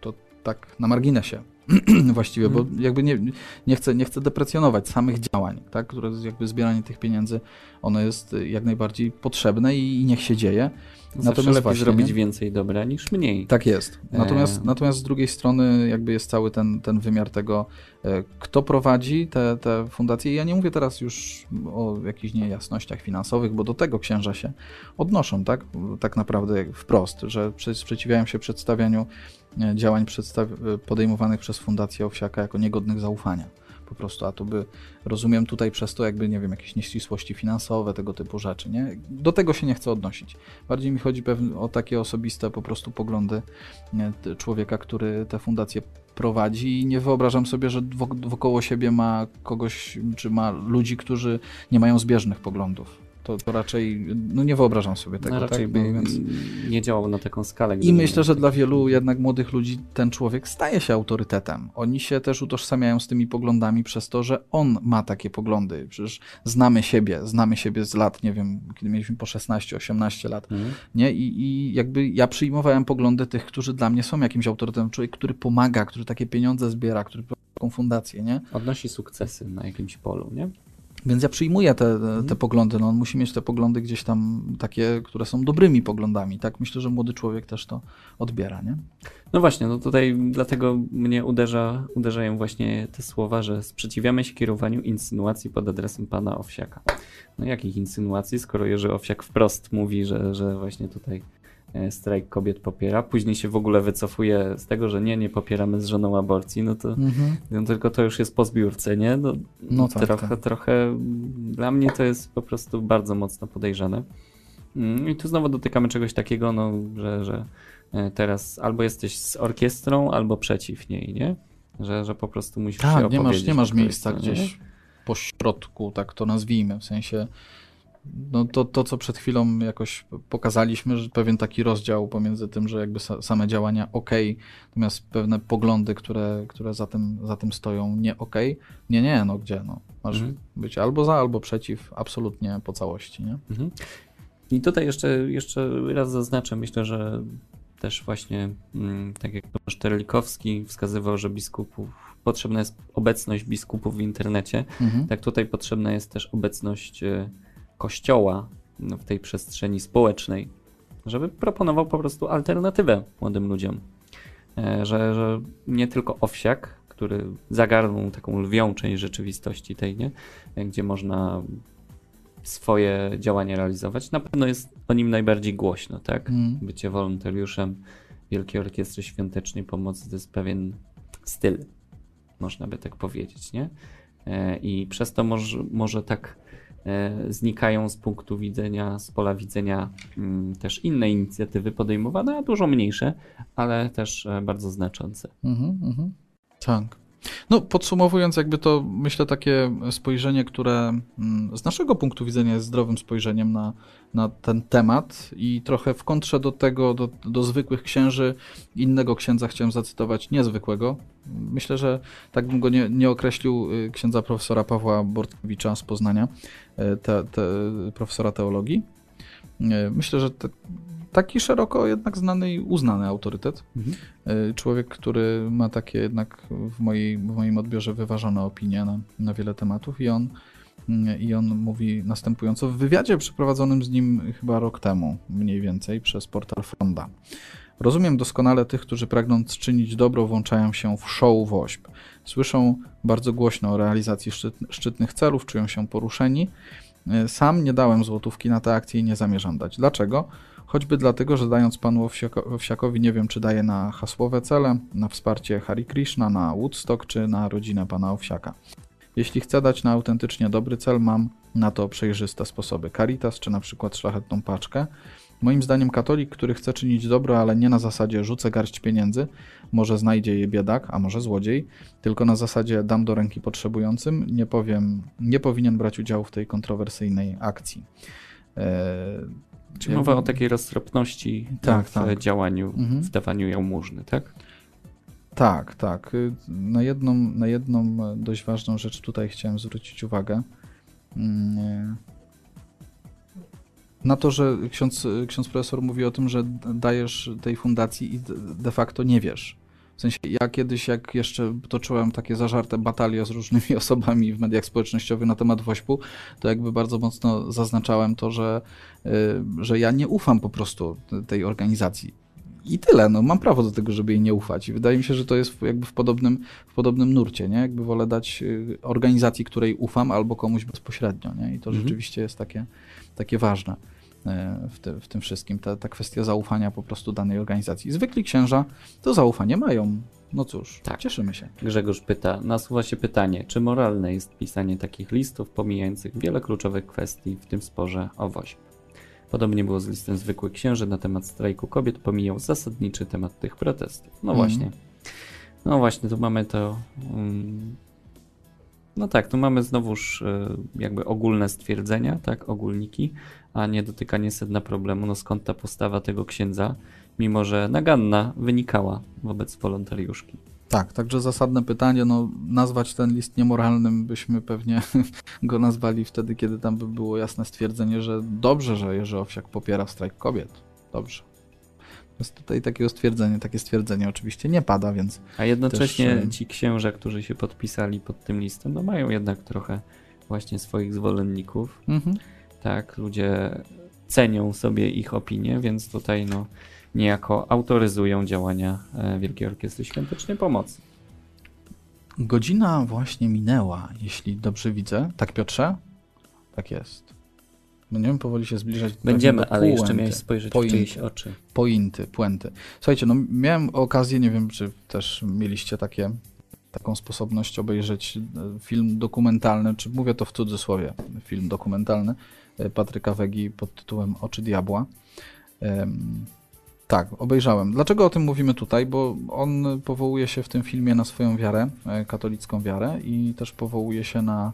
To tak na marginesie właściwie, bo mhm. jakby nie, nie, chcę, nie chcę deprecjonować samych działań, tak, które jakby zbieranie tych pieniędzy, ono jest jak najbardziej potrzebne i, i niech się dzieje. Zawsze natomiast lepiej właśnie, zrobić nie? więcej dobra niż mniej. Tak jest. Natomiast, e... natomiast z drugiej strony jakby jest cały ten, ten wymiar tego, e, kto prowadzi te, te fundacje. Ja nie mówię teraz już o jakichś niejasnościach finansowych, bo do tego księża się odnoszą, tak? Tak naprawdę wprost, że sprzeciwiają się przedstawianiu działań podejmowanych przez Fundację Owsiaka jako niegodnych zaufania po prostu, a to by, rozumiem tutaj przez to jakby, nie wiem, jakieś nieścisłości finansowe, tego typu rzeczy, nie? Do tego się nie chcę odnosić. Bardziej mi chodzi o takie osobiste po prostu poglądy nie, człowieka, który tę fundację prowadzi i nie wyobrażam sobie, że wokoło siebie ma kogoś, czy ma ludzi, którzy nie mają zbieżnych poglądów. To, to raczej, no nie wyobrażam sobie tego. no, raczej tak? by No, więc... nie działał na taką skalę. I myślę, że dla wielu jednak młodych ludzi ten człowiek staje się autorytetem. Oni się też utożsamiają z tymi poglądami przez to, że on ma takie poglądy. Przecież znamy siebie, znamy siebie z lat, nie wiem, kiedy mieliśmy po 16-18 lat. Mhm. Nie? I, I jakby ja przyjmowałem poglądy tych, którzy dla mnie są jakimś autorytetem. Człowiek, który pomaga, który takie pieniądze zbiera, który prowadzi taką fundację, nie? Odnosi sukcesy na jakimś polu, nie? Więc ja przyjmuję te, te, Mhm. poglądy. No, on musi mieć te poglądy gdzieś tam takie, które są dobrymi poglądami. Tak myślę, że młody człowiek też to odbiera, nie? No właśnie, no tutaj dlatego mnie uderza, uderzają właśnie te słowa, że sprzeciwiamy się kierowaniu insynuacji pod adresem pana Owsiaka. No jakich insynuacji, skoro Jerzy Owsiak wprost mówi, że, że właśnie tutaj strajk kobiet popiera, później się w ogóle wycofuje z tego, że nie, nie popieramy z żoną aborcji, no to Mhm. no tylko to już jest po zbiórce, nie? No, No tak, trochę, tak. trochę dla mnie to jest po prostu bardzo mocno podejrzane. Mm, I tu znowu dotykamy czegoś takiego, no, że, że e, teraz albo jesteś z orkiestrą, albo przeciw niej, nie? Że, że po prostu musisz się Tak, nie masz, nie masz miejsca gdzieś po środku, tak to nazwijmy, w sensie no to, to, co przed chwilą jakoś pokazaliśmy, że pewien taki rozdział pomiędzy tym, że jakby sa, same działania ok, natomiast pewne poglądy, które, które za, tym, za tym stoją nie ok. Nie, nie, no gdzie, no. Masz Mhm. być albo za, albo przeciw, absolutnie po całości, nie? Mhm. I tutaj jeszcze, jeszcze raz zaznaczę, myślę, że też właśnie, mm, tak jak Tomasz Terlikowski wskazywał, że biskupów, potrzebna jest obecność biskupów w internecie, Mhm. tak tutaj potrzebna jest też obecność e, Kościoła no, w tej przestrzeni społecznej, żeby proponował po prostu alternatywę młodym ludziom. E, Że, że nie tylko owsiak, który zagarnął taką lwią część rzeczywistości tej, nie? E, gdzie można swoje działania realizować. Na pewno jest o nim najbardziej głośno, tak? Mhm. Bycie wolontariuszem Wielkiej Orkiestry Świątecznej Pomocy to jest pewien styl, można by tak powiedzieć, nie? E, I przez to może, może tak znikają z punktu widzenia, z pola widzenia mm, też inne inicjatywy podejmowane, a dużo mniejsze, ale też e, bardzo znaczące. Mhm, mhm. Tak. No, podsumowując, jakby to myślę takie spojrzenie, które mm, z naszego punktu widzenia jest zdrowym spojrzeniem na, na ten temat i trochę w kontrze do tego, do, do zwykłych księży, innego księdza chciałem zacytować, niezwykłego. Myślę, że tak bym go nie, nie określił y, księdza profesora Pawła Bortkiewicza z Poznania, y, te, te, profesora teologii. Y, Myślę, że te, taki szeroko jednak znany i uznany autorytet. Y, Człowiek, który ma takie jednak w, mojej, w moim odbiorze wyważone opinie na, na wiele tematów i on, y, i on mówi następująco w wywiadzie przeprowadzonym z nim chyba rok temu, mniej więcej, przez portal Fronda. Rozumiem doskonale tych, którzy pragnąc czynić dobro włączają się w show woźb. Słyszą bardzo głośno o realizacji szczyt, szczytnych celów, czują się poruszeni. Y, Sam nie dałem złotówki na tę akcję i nie zamierzam dać. Dlaczego? Choćby dlatego, że dając panu Owsiako- Owsiakowi, nie wiem, czy daje na hasłowe cele, na wsparcie Hari Krishna, na Woodstock, czy na rodzinę pana Owsiaka. Jeśli chcę dać na autentycznie dobry cel, mam na to przejrzyste sposoby. Caritas, czy na przykład szlachetną paczkę. Moim zdaniem katolik, który chce czynić dobro, ale nie na zasadzie rzucę garść pieniędzy, może znajdzie je biedak, a może złodziej, tylko na zasadzie dam do ręki potrzebującym, nie powiem, nie powinien brać udziału w tej kontrowersyjnej akcji. Czy mowa o takiej roztropności Tak, w tak. działaniu, Mhm. w dawaniu jałmużny, tak? Tak, tak. Y, Na jedną, na jedną e, dość ważną rzecz tutaj chciałem zwrócić uwagę. Mm, e, Na to, że ksiądz, ksiądz profesor mówi o tym, że dajesz tej fundacji i de facto nie wiesz. W sensie ja kiedyś, jak jeszcze toczyłem takie zażarte batalie z różnymi osobami w mediach społecznościowych na temat WOŚP-u, to jakby bardzo mocno zaznaczałem to, że, y, że ja nie ufam po prostu tej organizacji. I tyle, no mam prawo do tego, żeby jej nie ufać. I wydaje mi się, że to jest jakby w podobnym, w podobnym nurcie, nie? Jakby wolę dać y, organizacji, której ufam, albo komuś bezpośrednio, nie? I to Mhm. rzeczywiście jest takie, takie ważne e, w, te, w tym wszystkim. Ta, ta kwestia zaufania po prostu danej organizacji. Zwykli księża to zaufanie mają. No cóż, Tak. cieszymy się. Grzegorz pyta, nasuwa się pytanie, czy moralne jest pisanie takich listów pomijających wiele kluczowych kwestii w tym sporze o woźb? Podobnie było z listem zwykłych księży na temat strajku kobiet, pomijał zasadniczy temat tych protestów. No Mhm. właśnie. No właśnie, tu mamy to. Um, No tak, tu mamy znowuż e, jakby ogólne stwierdzenia, tak, ogólniki, a nie dotykanie sedna problemu, no skąd ta postawa tego księdza, mimo że naganna wynikała wobec wolontariuszki. Tak, także zasadne pytanie, no nazwać ten list niemoralnym byśmy pewnie go nazwali wtedy, kiedy tam by było jasne stwierdzenie, że dobrze, że Jerzy Owsiak popiera strajk kobiet. Dobrze. Więc tutaj takiego stwierdzenia, takie stwierdzenie oczywiście nie pada, więc A jednocześnie Też, e, ci księża, którzy się podpisali pod tym listem, no mają jednak trochę właśnie swoich zwolenników. mhm. Tak, ludzie cenią sobie ich opinię, więc tutaj no niejako autoryzują działania e, Wielkiej Orkiestry Świątecznej Pomocy. godzina właśnie minęła, jeśli dobrze widzę. Tak, Piotrze? Tak jest. Będziemy powoli się zbliżać do Będziemy, pewnego ale jeszcze miałeś spojrzeć w Pointy. czyjeś oczy. pointy, puenty. Słuchajcie, no miałem okazję, nie wiem, czy też mieliście takie, taką sposobność obejrzeć e, film dokumentalny, czy mówię to w cudzysłowie, film dokumentalny Patryka Wegi pod tytułem Oczy Diabła. Tak, obejrzałem. Dlaczego o tym mówimy tutaj? Bo on powołuje się w tym filmie na swoją wiarę, e, katolicką wiarę i też powołuje się na,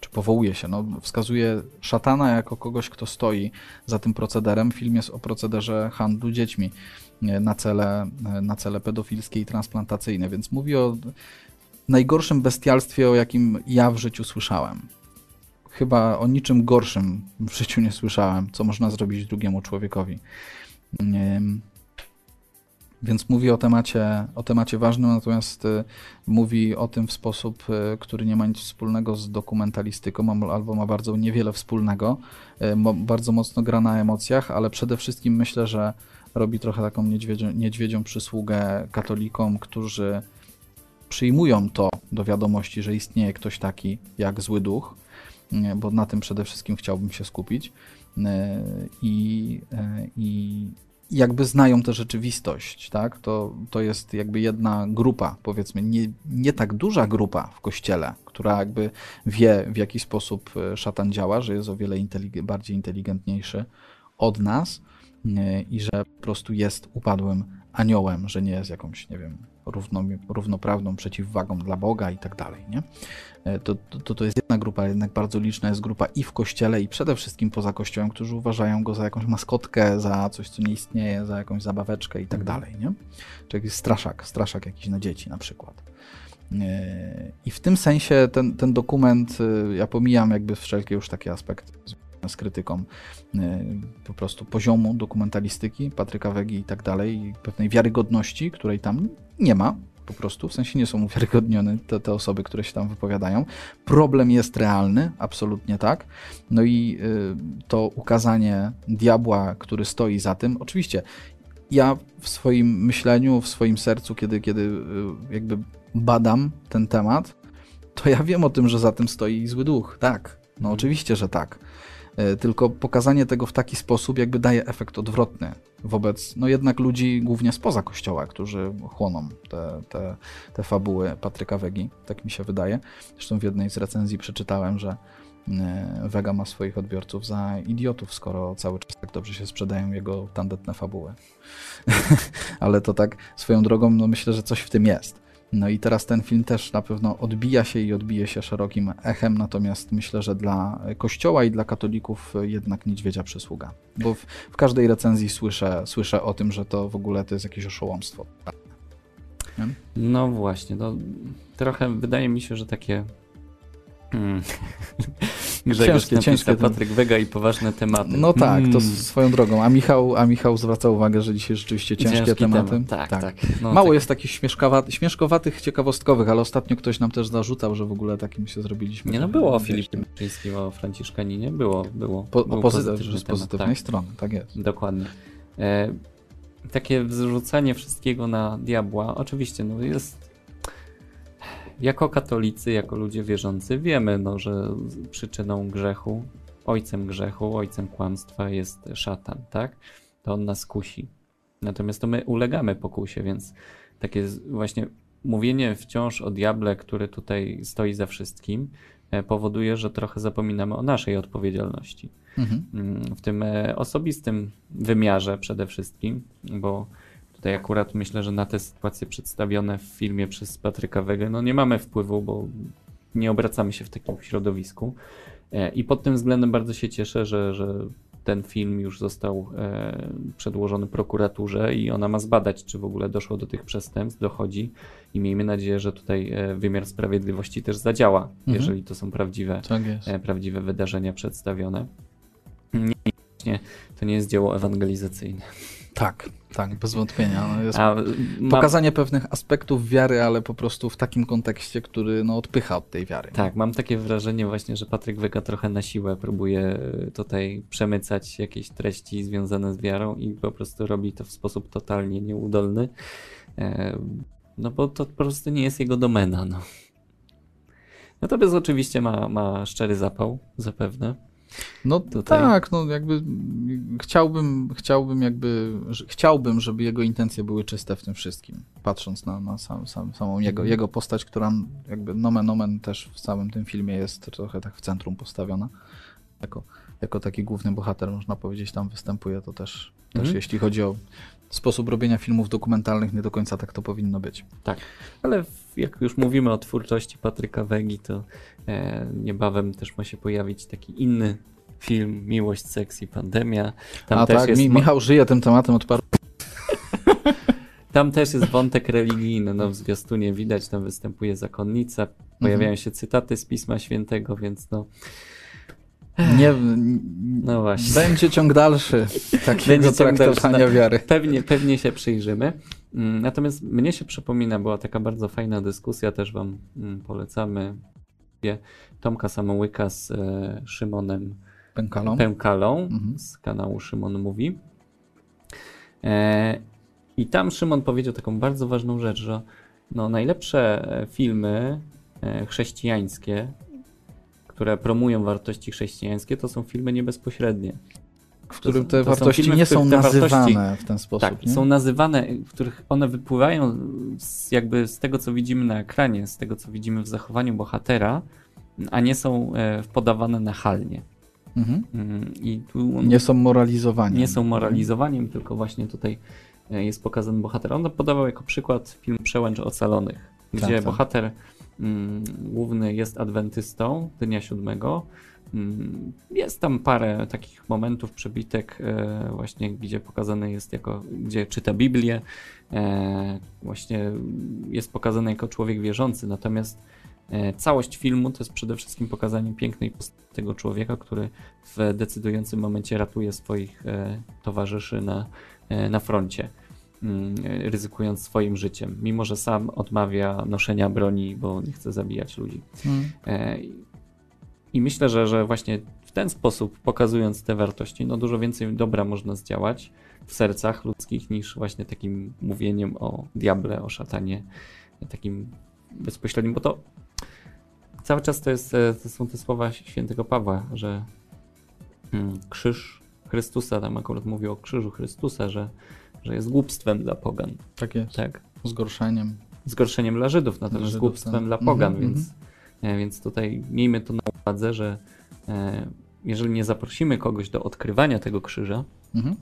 czy powołuje się, no wskazuje szatana jako kogoś, kto stoi za tym procederem. Film jest o procederze handlu dziećmi e, na cele, e, na cele pedofilskie i transplantacyjne, więc mówi o najgorszym bestialstwie, o jakim ja w życiu słyszałem. Chyba o niczym gorszym w życiu nie słyszałem, co można zrobić drugiemu człowiekowi. Więc mówi o temacie, o temacie ważnym, natomiast y, mówi o tym w sposób, y, który nie ma nic wspólnego z dokumentalistyką, albo ma bardzo niewiele wspólnego. Y, Bardzo mocno gra na emocjach, ale przede wszystkim myślę, że robi trochę taką niedźwiedzią, niedźwiedzią przysługę katolikom, którzy przyjmują to do wiadomości, że istnieje ktoś taki jak zły duch, bo na tym przede wszystkim chciałbym się skupić. E, I, e, i jakby znają tę rzeczywistość, tak? To, to jest jakby jedna grupa, powiedzmy, nie, nie tak duża grupa w kościele, która jakby wie, w jaki sposób e, szatan działa, że jest o wiele intelig- bardziej inteligentniejszy od nas i że po prostu jest upadłym aniołem, że nie jest jakąś, nie wiem, równo, równoprawną przeciwwagą dla Boga i tak dalej, nie? E, To, to, to jest jedna grupa, jednak bardzo liczna jest grupa i w kościele, i przede wszystkim poza kościołem, którzy uważają go za jakąś maskotkę, za coś, co nie istnieje, za jakąś zabaweczkę i tak dalej, nie? Czy jakiś straszak, straszak jakiś na dzieci na przykład. E, I w tym sensie ten, ten dokument, e, ja pomijam jakby wszelkie już takie aspekty z krytyką e, po prostu poziomu dokumentalistyki Patryka Wegi i tak dalej, i pewnej wiarygodności, której tam nie ma, po prostu, w sensie nie są uwiarygodnione te, te osoby, które się tam wypowiadają. Problem jest realny, absolutnie tak. No i y, to ukazanie diabła, który stoi za tym, oczywiście ja w swoim myśleniu, w swoim sercu, kiedy, kiedy y, jakby badam ten temat, to ja wiem o tym, że za tym stoi zły duch. Tak, no oczywiście, że tak. Y, Tylko pokazanie tego w taki sposób jakby daje efekt odwrotny wobec, no jednak ludzi głównie spoza kościoła, którzy chłoną te, te, te fabuły Patryka Wegi, tak mi się wydaje. Zresztą w jednej z recenzji przeczytałem, że e, Vega ma swoich odbiorców za idiotów, skoro cały czas tak dobrze się sprzedają jego tandetne fabuły. Ale to tak swoją drogą, no myślę, że coś w tym jest. No i teraz ten film też na pewno odbija się i odbije się szerokim echem, natomiast myślę, że dla Kościoła i dla katolików jednak niedźwiedzia przysługa. Bo w, w każdej recenzji słyszę, słyszę o tym, że to w ogóle to jest jakieś oszołomstwo. No właśnie, no trochę wydaje mi się, że takie mm, Grzegorz Ciężkie, ciężkie ten- Patryk Wega i poważne tematy. No tak, to Mm, swoją drogą. A Michał, a Michał zwraca uwagę, że dzisiaj rzeczywiście ciężkie ciężki tematy. temat. Tak, tak. No, Mało tak. jest takich śmieszkowatych, śmieszkowatych, ciekawostkowych, ale ostatnio ktoś nam też zarzucał, że w ogóle takim się zrobiliśmy. Nie no było o Filipie Męczyńskim, o Franciszkaninie, było, było. Po, o pozytyw, pozytywny z pozytywnej tak. strony, tak jest. Dokładnie. E, takie wzrzucanie wszystkiego na diabła, oczywiście, no jest. Jako katolicy, jako ludzie wierzący, wiemy, no, że przyczyną grzechu, ojcem grzechu, ojcem kłamstwa jest szatan, tak? To on nas kusi. Natomiast to my ulegamy pokusie, więc takie właśnie mówienie wciąż o diable, który tutaj stoi za wszystkim, e, powoduje, że trochę zapominamy o naszej odpowiedzialności Mhm. mm, w tym e, osobistym wymiarze przede wszystkim, bo tutaj akurat myślę, że na te sytuacje przedstawione w filmie przez Patryka Wegę, no nie mamy wpływu, bo nie obracamy się w takim środowisku. E, I pod tym względem bardzo się cieszę, że, że ten film już został e, przedłożony prokuraturze i ona ma zbadać, czy w ogóle doszło do tych przestępstw, dochodzi i miejmy nadzieję, że tutaj e, wymiar sprawiedliwości też zadziała, Mhm. jeżeli to są prawdziwe, Tak e, prawdziwe wydarzenia przedstawione. Nie, nie, to nie jest dzieło ewangelizacyjne. Tak, tak, bez wątpienia. No A, pokazanie pewnych aspektów wiary, ale po prostu w takim kontekście, który no, odpycha od tej wiary. Tak, mam takie wrażenie właśnie, że Patryk Wega trochę na siłę próbuje e, tutaj przemycać jakieś treści związane z wiarą i po prostu robi to w sposób totalnie nieudolny. E, No bo to po prostu nie jest jego domena. No. Natomiast oczywiście ma, ma szczery zapał, zapewne. No Tutaj- tak, no jakby chciałbym, chciałbym jakby, chciałbym, żeby jego intencje były czyste w tym wszystkim, patrząc na, na sam, sam, samą jego, Mhm. jego postać, która jakby nomen omen też w całym tym filmie jest trochę tak w centrum postawiona. Jako, jako taki główny bohater, można powiedzieć, tam występuje to też, też Mhm. jeśli chodzi o sposób robienia filmów dokumentalnych, nie do końca tak to powinno być. Ale w- jak już mówimy o twórczości Patryka Wegi, to e, niebawem też ma się pojawić taki inny film Miłość, seks i pandemia. Tam A też tak, jest Mi, Michał żyje tym tematem od paru Tam też jest wątek religijny, no w zwiastunie widać, tam występuje zakonnica, pojawiają się cytaty z Pisma Świętego, więc no, Nie, no właśnie. Będzie ciąg dalszy takiego ciąg dalszy, traktowania no. wiary. Pewnie, pewnie się przyjrzymy. Mm, Natomiast mnie się przypomina, była taka bardzo fajna dyskusja, też wam mm, polecamy. Tomka Samołyka z e, Szymonem Pękalą. Pękalą Mhm. z kanału Szymon Mówi. E, I tam Szymon powiedział taką bardzo ważną rzecz, że no, najlepsze e, filmy chrześcijańskie, które promują wartości chrześcijańskie, to są filmy niebezpośrednie. w którym to te są wartości filmy, nie są wartości- nazywane w ten sposób. Tak, nie? są nazywane, w których one wypływają z, jakby z tego, co widzimy na ekranie, z tego, co widzimy w zachowaniu bohatera, a nie są e, podawane nachalnie. Mhm. Mm, I tu Nie są moralizowaniem. nie są moralizowaniem, tylko właśnie tutaj e, jest pokazany bohater. On podawał jako przykład film Przełęcz Ocalonych, gdzie tak. bohater mm, główny jest adwentystą dnia siódmego. Mm, Jest tam parę takich momentów, przebitek, e, właśnie gdzie pokazany jest jako, gdzie czyta Biblię, e, właśnie jest pokazany jako człowiek wierzący, natomiast e, całość filmu to jest przede wszystkim pokazanie pięknej postaci tego człowieka, który w decydującym momencie ratuje swoich towarzyszy na, na froncie, mm, ryzykując swoim życiem, mimo że sam odmawia noszenia broni, bo nie chce zabijać ludzi. Mhm. E, i- myślę, że, że właśnie w ten sposób, pokazując te wartości, no dużo więcej dobra można zdziałać w sercach ludzkich niż właśnie takim mówieniem o diable, o szatanie, takim bezpośrednim, bo to cały czas to, jest, e, to są te słowa świętego Pawła, że mm, krzyż Chrystusa, tam akurat mówi o krzyżu Chrystusa, że, że jest głupstwem dla pogan, Tak jest. tak? Zgorszeniem. zgorszeniem dla Żydów, natomiast Żydów, głupstwem tak. dla pogan, Mhm, więc, e, więc tutaj miejmy to na uwadze, że e, jeżeli nie zaprosimy kogoś do odkrywania tego krzyża, Mhm.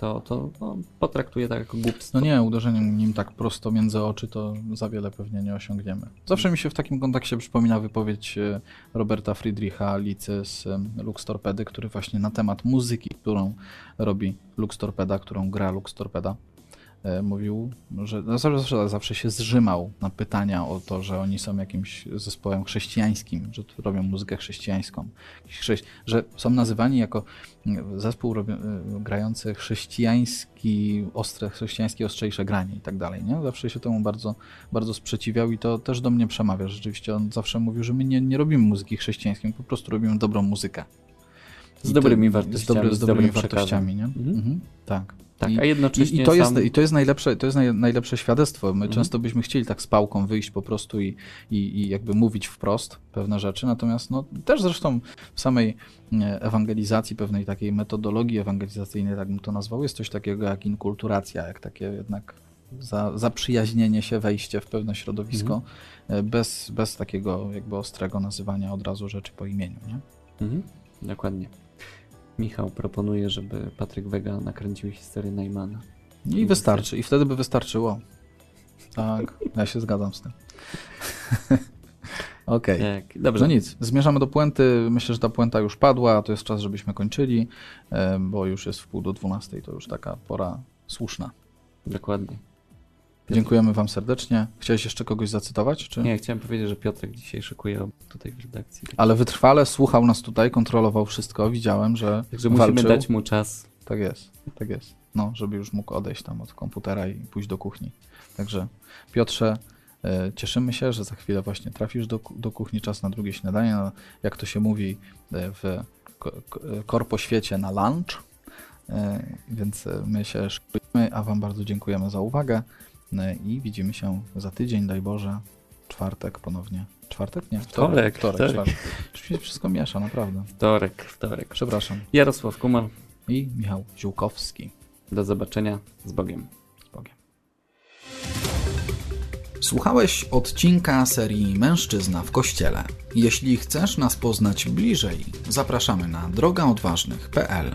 To, to no, potraktuje tak jako głupstwo. No nie, uderzeniem nim tak prosto między oczy to za wiele pewnie nie osiągniemy. Zawsze mi się w takim kontekście przypomina wypowiedź e, Roberta Friedricha Licy z e, Lux Torpedy, który właśnie na temat muzyki, którą robi Lux Torpeda, którą gra Lux Torpeda, mówił, że no zawsze, zawsze, się zrzymał na pytania o to, że oni są jakimś zespołem chrześcijańskim, że robią muzykę chrześcijańską, że są nazywani jako zespół robi- y, grający chrześcijański, ostre, chrześcijańskie ostrzejsze granie i tak dalej, nie? Zawsze się temu bardzo, bardzo sprzeciwiał i to też do mnie przemawia. Rzeczywiście on zawsze mówił, że my nie, nie robimy muzyki chrześcijańskiej, po prostu robimy dobrą muzykę. Z dobrymi to- wartościami, Z, dobry, z dobrymi dobrym wartościami, nie? Mhm. Mhm. Tak. Tak, I- a jednocześnie I, to jest, sam... I to jest najlepsze, to jest naj, najlepsze świadectwo. My Mhm. często byśmy chcieli tak z pałką wyjść po prostu i, i, i jakby mówić wprost pewne rzeczy, natomiast no, też zresztą w samej e, ewangelizacji, pewnej takiej metodologii ewangelizacyjnej, tak bym to nazwał, jest coś takiego jak inkulturacja, jak takie jednak za, zaprzyjaźnienie się, wejście w pewne środowisko e, bez, bez takiego jakby ostrego nazywania od razu rzeczy po imieniu. Nie? Mhm, dokładnie. Michał proponuje, żeby Patryk Wega nakręcił historię Najmana. I wystarczy, i wtedy by wystarczyło. Tak, ja się zgadzam z tym. Okej. Tak, dobrze. No nic, zmierzamy do puenty. Myślę, że ta puenta już padła. To jest czas, żebyśmy kończyli, bo już jest w pół do dwunastej. To już taka pora słuszna. Dokładnie. Dziękujemy Wam serdecznie. Chciałeś jeszcze kogoś zacytować? Czy? Nie, chciałem powiedzieć, że Piotrek dzisiaj szykuje tutaj w redakcji. Ale wytrwale słuchał nas tutaj, kontrolował wszystko. Widziałem, że Także musimy walczył. dać mu czas. Tak jest, tak jest. No, żeby już mógł odejść tam od komputera i pójść do kuchni. Także Piotrze, e, cieszymy się, że za chwilę właśnie trafisz do, do kuchni, czas na drugie śniadanie, na, jak to się mówi e, w ko- ko- e, korpoświecie na lunch. E, Więc my się szykujemy, a Wam bardzo dziękujemy za uwagę i widzimy się za tydzień, daj Boże, czwartek ponownie. Czwartek? Nie, Wtorek, Wtorek. Już mi się wszystko miesza, naprawdę. Wtorek, wtorek. Przepraszam. Jarosław Kumar, I Michał Ziółkowski. do zobaczenia z Bogiem. Z Bogiem. Słuchałeś odcinka serii Mężczyzna w Kościele. Jeśli chcesz nas poznać bliżej, zapraszamy na drogaodważnych.pl.